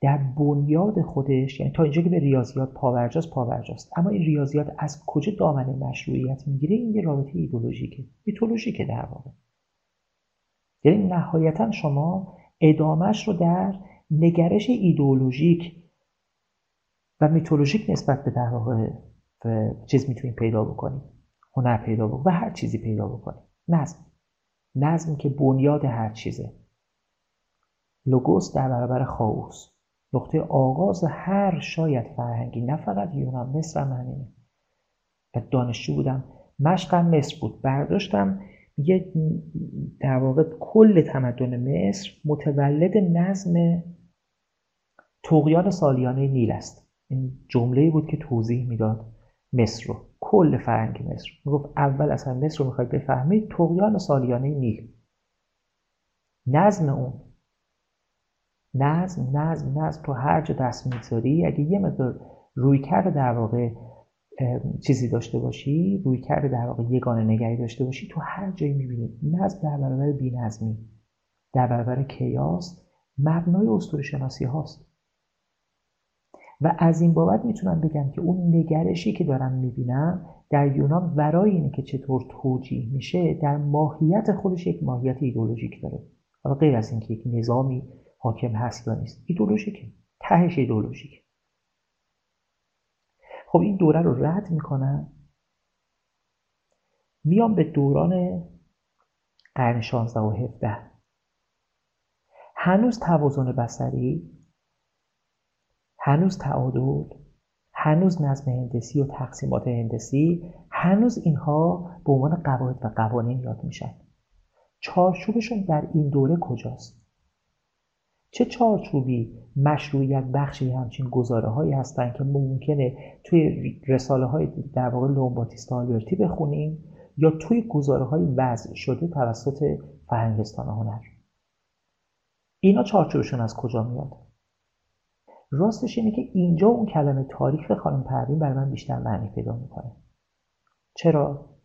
در بنیاد خودش یعنی تا اینجا که به ریاضیات پاورجاست پاورجاست. اما این ریاضیات از کجا دامنه مشروعیت می‌گیره؟ این یه رابطه ایدولوژیکه میتولوژیکه در واقع. یعنی نهایتا شما ادامش رو در نگرش ایدولوژیک و میتولوژیک نسبت به در واقع چیز می‌تونید پیدا بکنید هنر پیدا بکنید و هر چیزی پیدا بکنید نظم نظم که بنیاد هر چیزه. لوگوس در برابر خاوس نقطه آغاز هر شاید فرهنگی نه فقط یونان مصر هم همینه. و دانشجو بودم. مشقم مصر بود. برداشتم یه در واقع کل تمدن مصر متولد نظم تقیان سالیانه نیل است. این جمله بود که توضیح می‌داد. مصر رو کل فرهنگ مصر. می‌گفت اول اصلا مصر رو می‌خواید بفهمید تقیان سالیانه نیل. نظم اون. نظم نظم نظم. تو هر جا دست می‌گذاری اگه یه مقدار روی کرده در واقع چیزی داشته باشی روی کرده در واقع یگانه نگری داشته باشی تو هر جایی می‌بینی. نظم در برابر بینظمی در برابر کیاس مبنای اسطوره شناسی هاست. و از این بابت می‌تونم بگم که اون نگرشی که دارم می‌بینم در یونان ورای اینه که چطور توجیه میشه در ماهیت خودش یک ماهیت ایدولوژیک داره. حالا غیر از اینکه یک نظامی حاکم هست یا نیست ایدولوژیکه تهش ایدولوژیکه خب این دوره رو رد می‌کنن میام به دوران قرن 16 و 17 هنوز توازن بصری هنوز تعادل هنوز نظم هندسی و تقسیمات هندسی هنوز اینها به عنوان قواعد و قوانین یاد میشن. چارچوبشون در این دوره کجاست؟ چه چارچوبی مشروعیت بخشی همچین گزاره هایی هستند که ممکنه توی رساله های در واقع لئون باتیستا آلبرتی بخونیم یا توی گزاره های وضع شده توسط فرهنگستان هنر؟ اینا چارچوبشون از کجا میاد؟ راستش اینه که اینجا اون کلمه تاریخ خانم پروین برای من بیشتر معنی پیدا می‌کنه. چرا؟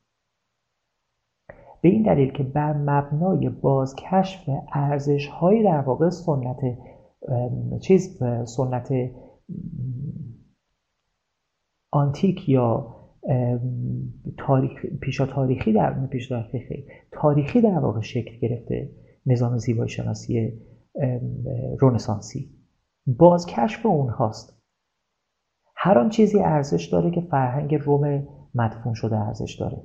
به این دلیل که بر مبنای بازکشف ارزش های در واقع سنت چیز سنت آنتیک یا تاریخ پیشا تاریخی در پیش تاریخی تاریخی در واقع شکل گرفته نظام زیبایی شناسی رونسانسی بازکشف اونهاست. هر آن چیزی ارزش داره که فرهنگ روم مدفون شده ارزش داره.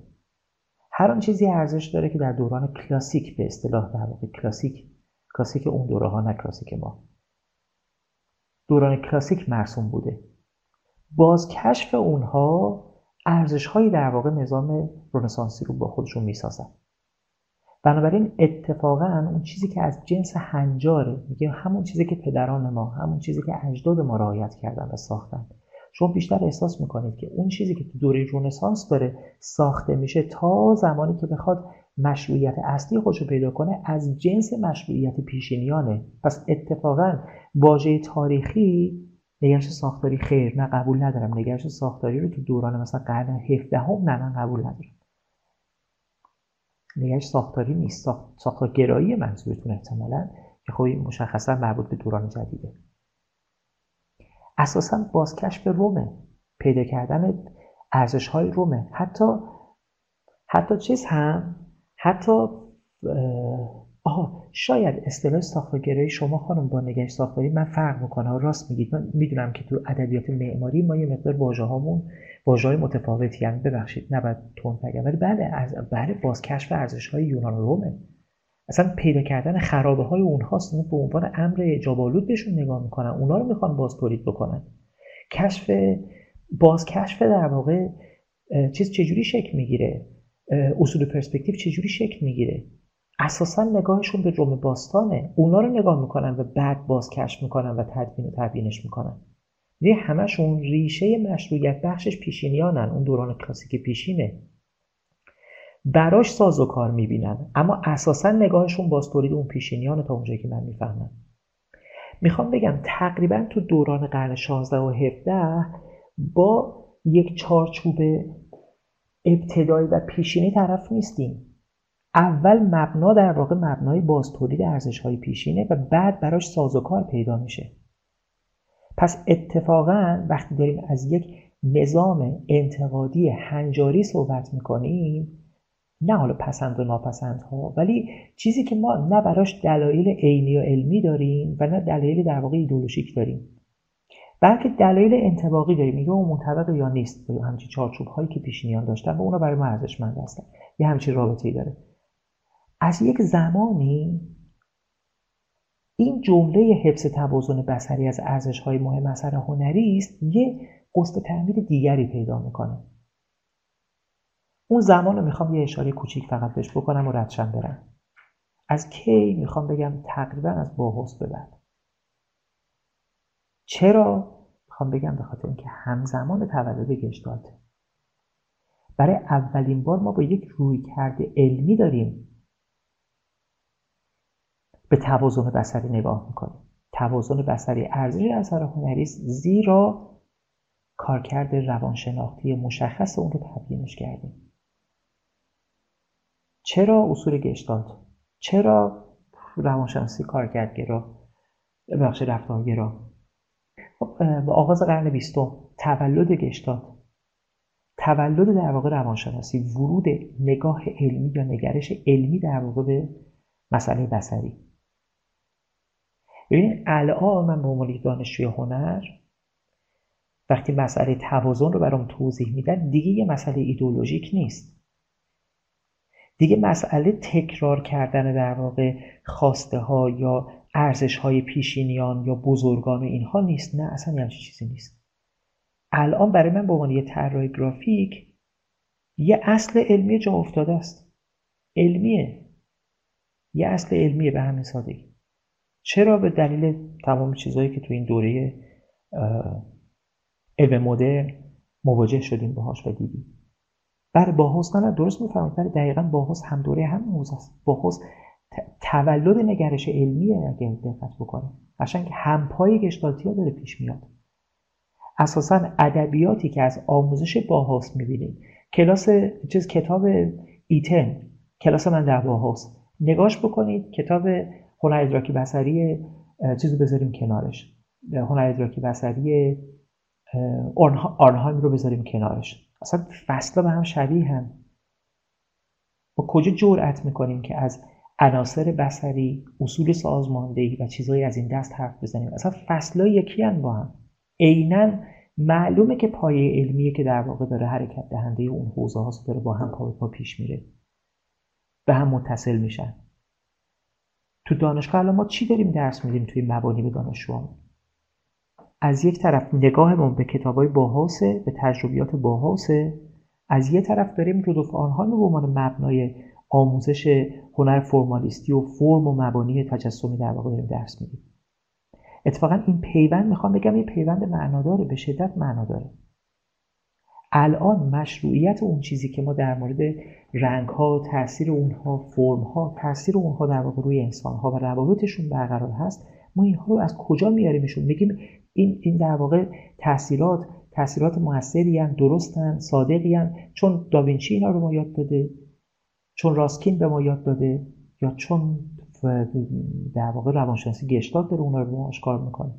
هر آن چیزی ارزش داره که در دوران کلاسیک به اصطلاح در واقع کلاسیک کلاسیک اون دوره ها نه کلاسیک ما. دوران کلاسیک مرسوم بوده. بازکشف اونها ارزش هایی در واقع نظام رنسانسی رو با خودشون می‌سازن. بنابراین اتفاقا اون چیزی که از جنس هنجاره میگه همون چیزی که پدران ما همون چیزی که اجداد ما رعایت کردن و ساختن. شما بیشتر احساس می‌کنید که اون چیزی که تو دوره رونسانس داره ساخته میشه تا زمانی که بخواد مشروعیت اصلی خودش رو پیدا کنه از جنس مشروعیت پیشینیانه. پس اتفاقا واژه تاریخی نگرش ساختاری خیر نه قبول ندارم. نگرش ساختاری رو تو دوران مثلا قرن 17 هم نه من قبول ندارم. نگرش ساختاری نیست. ساخت... گرایی منظورتون احتمالا که خب مشخصا مربوط به دوران جدیده. اساسا بازکشف رومه پیدا کردن ارزش های رومه حتی حتی چیز هم حتی آها شاید اصطلاح ساختارگرایی شما خانم با نگهش ساختاری من فرق می‌کنه. راست میگید. من می‌دونم که تو ادبیات معماری ما یه مقدار واژه هامون واژه های متفاوتی هم ببخشید نباید تون بگم ولی بله از بله بازکشف ارزش های یونان رومه. اصلا پیدا کردن خرابه های اونهاست اون به عنوان امر جابالود بهشون نگاه می‌کنن اونا رو می‌خوان باز تولید بکنن. کشف بازکشف در واقع چیز چجوری شکل می‌گیره؟ اصول پرسپکتیو چجوری شکل می‌گیره؟ اساسا نگاهشون به روم باستانه. اونا رو نگاه می‌کنن و بعد بازکشف می‌کنن و تدوین و تبیینش می‌کنن. یه همشون ریشه مشروعیت بخشش پیشینیانن. اون دوران کلاسیک پیشینه. براش ساز و کار می‌بینن. اما اساسا نگاهشون باز اون پیشینیان تا اونجایی که من می‌فهمم. می‌خوام بگم تقریبا تو دوران قرن 16 و 17 با یک چارچوب ابتدایی و پیشینی طرف نیستیم. اول مبنا در واقع مبنای باز تولید ارزش های پیشینه و بعد براش ساز و کار پیدا میشه. پس اتفاقا وقتی داریم از یک نظام انتقادی هنجاری صحبت می‌کنیم نه حالا پسند و ناپسند ها ولی چیزی که ما نه براش دلایل عینی و علمی داریم و نه دلایل در واقع ایدولوژیک داریم. بلکه دلایل انتباقی داریم میگه اون منطبق یا نیست. یا همچین چارچوب هایی که پیشینیان داشتن و اونا برای ما ارزشمند هستن. یه همچین رابطه ای داره. از یک زمانی این جمله حفظ توازن بسری از ارزش های مهم اثر هنری است یه قسط تعمیر دیگری پیدا می‌کنه. اون زمان رو می‌خوام یه اشاره کوچیک فقط بهش بکنم و ردشم برم. از کی می‌خوام بگم تقریبا از باهوس به بعد. چرا؟ می‌خوام بگم به خاطر اینکه همزمان تولد گشتالت برای اولین بار ما با یک روی کرده علمی داریم. به توازن بسری نگاه می‌کنیم. توازن بسری ارزش اثر هنری زیرا کارکرد روانشناختی مشخص اون رو تبیینش کردیم. چرا اصول گشتالت چرا روانشناسی کارکردگرا بخش رفتارگرا؟ خب به آغاز قرن بیستم تولد گشتالت تولد در واقع روانشناسی ورود نگاه علمی یا نگرش علمی در واقع به مسئله بسری ببینید الان من به عنوان دانشجوی هنر وقتی مسئله توازن رو برام توضیح میدن دیگه یه مسئله ایدولوژیک نیست. دیگه مسئله تکرار کردن در واقع خواسته ها یا ارزش های پیشینیان یا بزرگان و اینها نیست. نه اصلا یه همچین چیزی نیست. الان برای من به عنوان یه طراح گرافیک یه اصل علمی جا افتاده است. علمیه. یه اصل علمیه به همین سادگی. چرا به دلیل تمام چیزهایی که تو این دوره علم مدرن مواجه شدیم باهاش و دیدیم. برای باهوس نه درست می‌فهمید برای دقیقا باهوس هم دوره هم موزه است. باهوس تولد نگرش علمیه اگر دقت بکنیم. قشنگ همپای گشتالتی ها داره پیش میاد. اساسا ادبیاتی که از آموزش باهاس می‌بینیم. کلاس چیز کتاب ایتن. کلاس من در باهاس نگاش بکنید کتاب هنر ادراکی بسری چیزی بذاریم کنارش. هنر ادراکی بسری آرنهایم رو بذاریم کنارش. اصلا فصلا به هم شبیه هم. با کجا جرأت می‌کنیم که از عناصر بسری اصول سازماندهی و چیزهایی از این دست حرف بزنیم؟ اصلا فصلا یکی هم با هم. عینا معلومه که پایه علمیه که در واقع داره حرکت دهنده اون حوزه هاست داره با هم پا پا پیش میره. به هم متصل میشن. تو دانشگاه الان ما چی داریم درس میدیم توی مبانی به از یک طرف نگاهمون به کتابای باهاسه به تجربیات باهاسه از یه طرف داریم رودولف آنهال به عنوان مبنای آموزش هنر فرمالیستی و فرم و مبانی تجسمی در واقع داریم درس میدیم. اتفاقا این پیوند می‌خوام بگم این پیوند معناداره به شدت معناداره. الان مشروعیت اون چیزی که ما در مورد رنگ ها تاثیر اونها فرم ها تاثیر اونها در واقع روی انسان ها و روابطشون برقرار هست ما اینها رو از کجا میاریمشون میگیم این این در واقع تاثیرات تاثیرات موثری هم درستن صادقی هم چون داوینچی اینا رو ما یاد داده چون راسکین به ما یاد داده یا چون در واقع روانشناسی گشتاد داره اونا رو به ما آشکار می‌کنه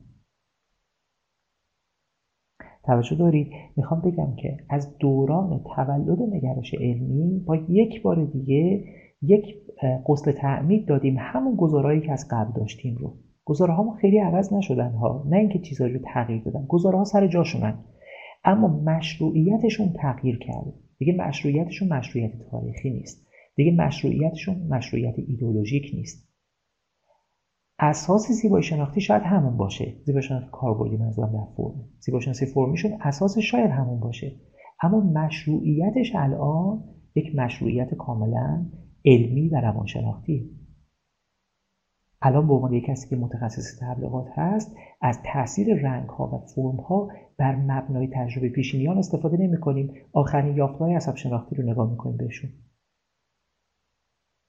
توجه دارید؟ می‌خوام بگم که از دوران تولد نگرش علمی با یک بار دیگه یک قسل تعمید دادیم. همون گزارهایی که از قبل داشتیم رو. گزاره ها خیلی عوض نشدن ها. نه اینکه چیزایی رو تغییر دادن. گزاره ها سر جاشونن اما مشروعیتشون تغییر کرده. دیگه مشروعیتشون مشروعیت تاریخی نیست. دیگه مشروعیتشون مشروعیت ایدولوژیک نیست. اساس زیبایی شناختی شاید همون باشه. زیبایی شناختی کاربردی منظورم در فرم. زیبایی شناختی فرمیشون اساس شاید همون باشه. اما مشروعیتش الان یک مشروعیت کاملا علمی و روانشناختی. الان به عنوان یک کسی که متخصص تبلیغات هست از تاثیر رنگ ها و فرم ها بر مبنای تجربه پیشینیان استفاده نمی کنیم آخرین یافتهای عصب شناختی رو نگاه می‌کنیم بهشون.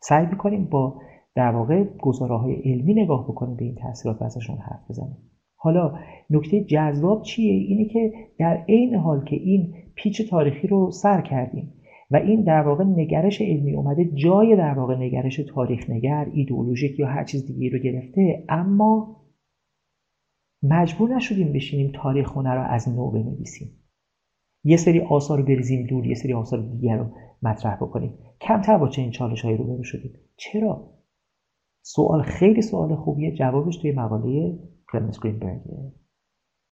سعی می‌کنیم با در واقع گزاره های علمی نگاه بکنیم به این تاثیرات و ازشون حرف بزنیم. حالا نکته جذاب چیه؟ اینه که در عین حال که این پیچ تاریخی رو سر کردیم و این در واقع نگرش علمی اومده جای در واقع نگرش تاریخ نگر ایدئولوژیک یا هر چیز دیگه رو گرفته اما مجبور نشدیم بشینیم تاریخ هنر رو از نو بنویسیم. یه سری آثار بریزیم دور یه سری آثار دیگر رو مطرح بکنیم. کمتر با چنین چالش هایی روبرو شدیم. چرا؟ سوال خیلی سوال خوبیه جوابش توی مقاله کلمنس گرینبرگه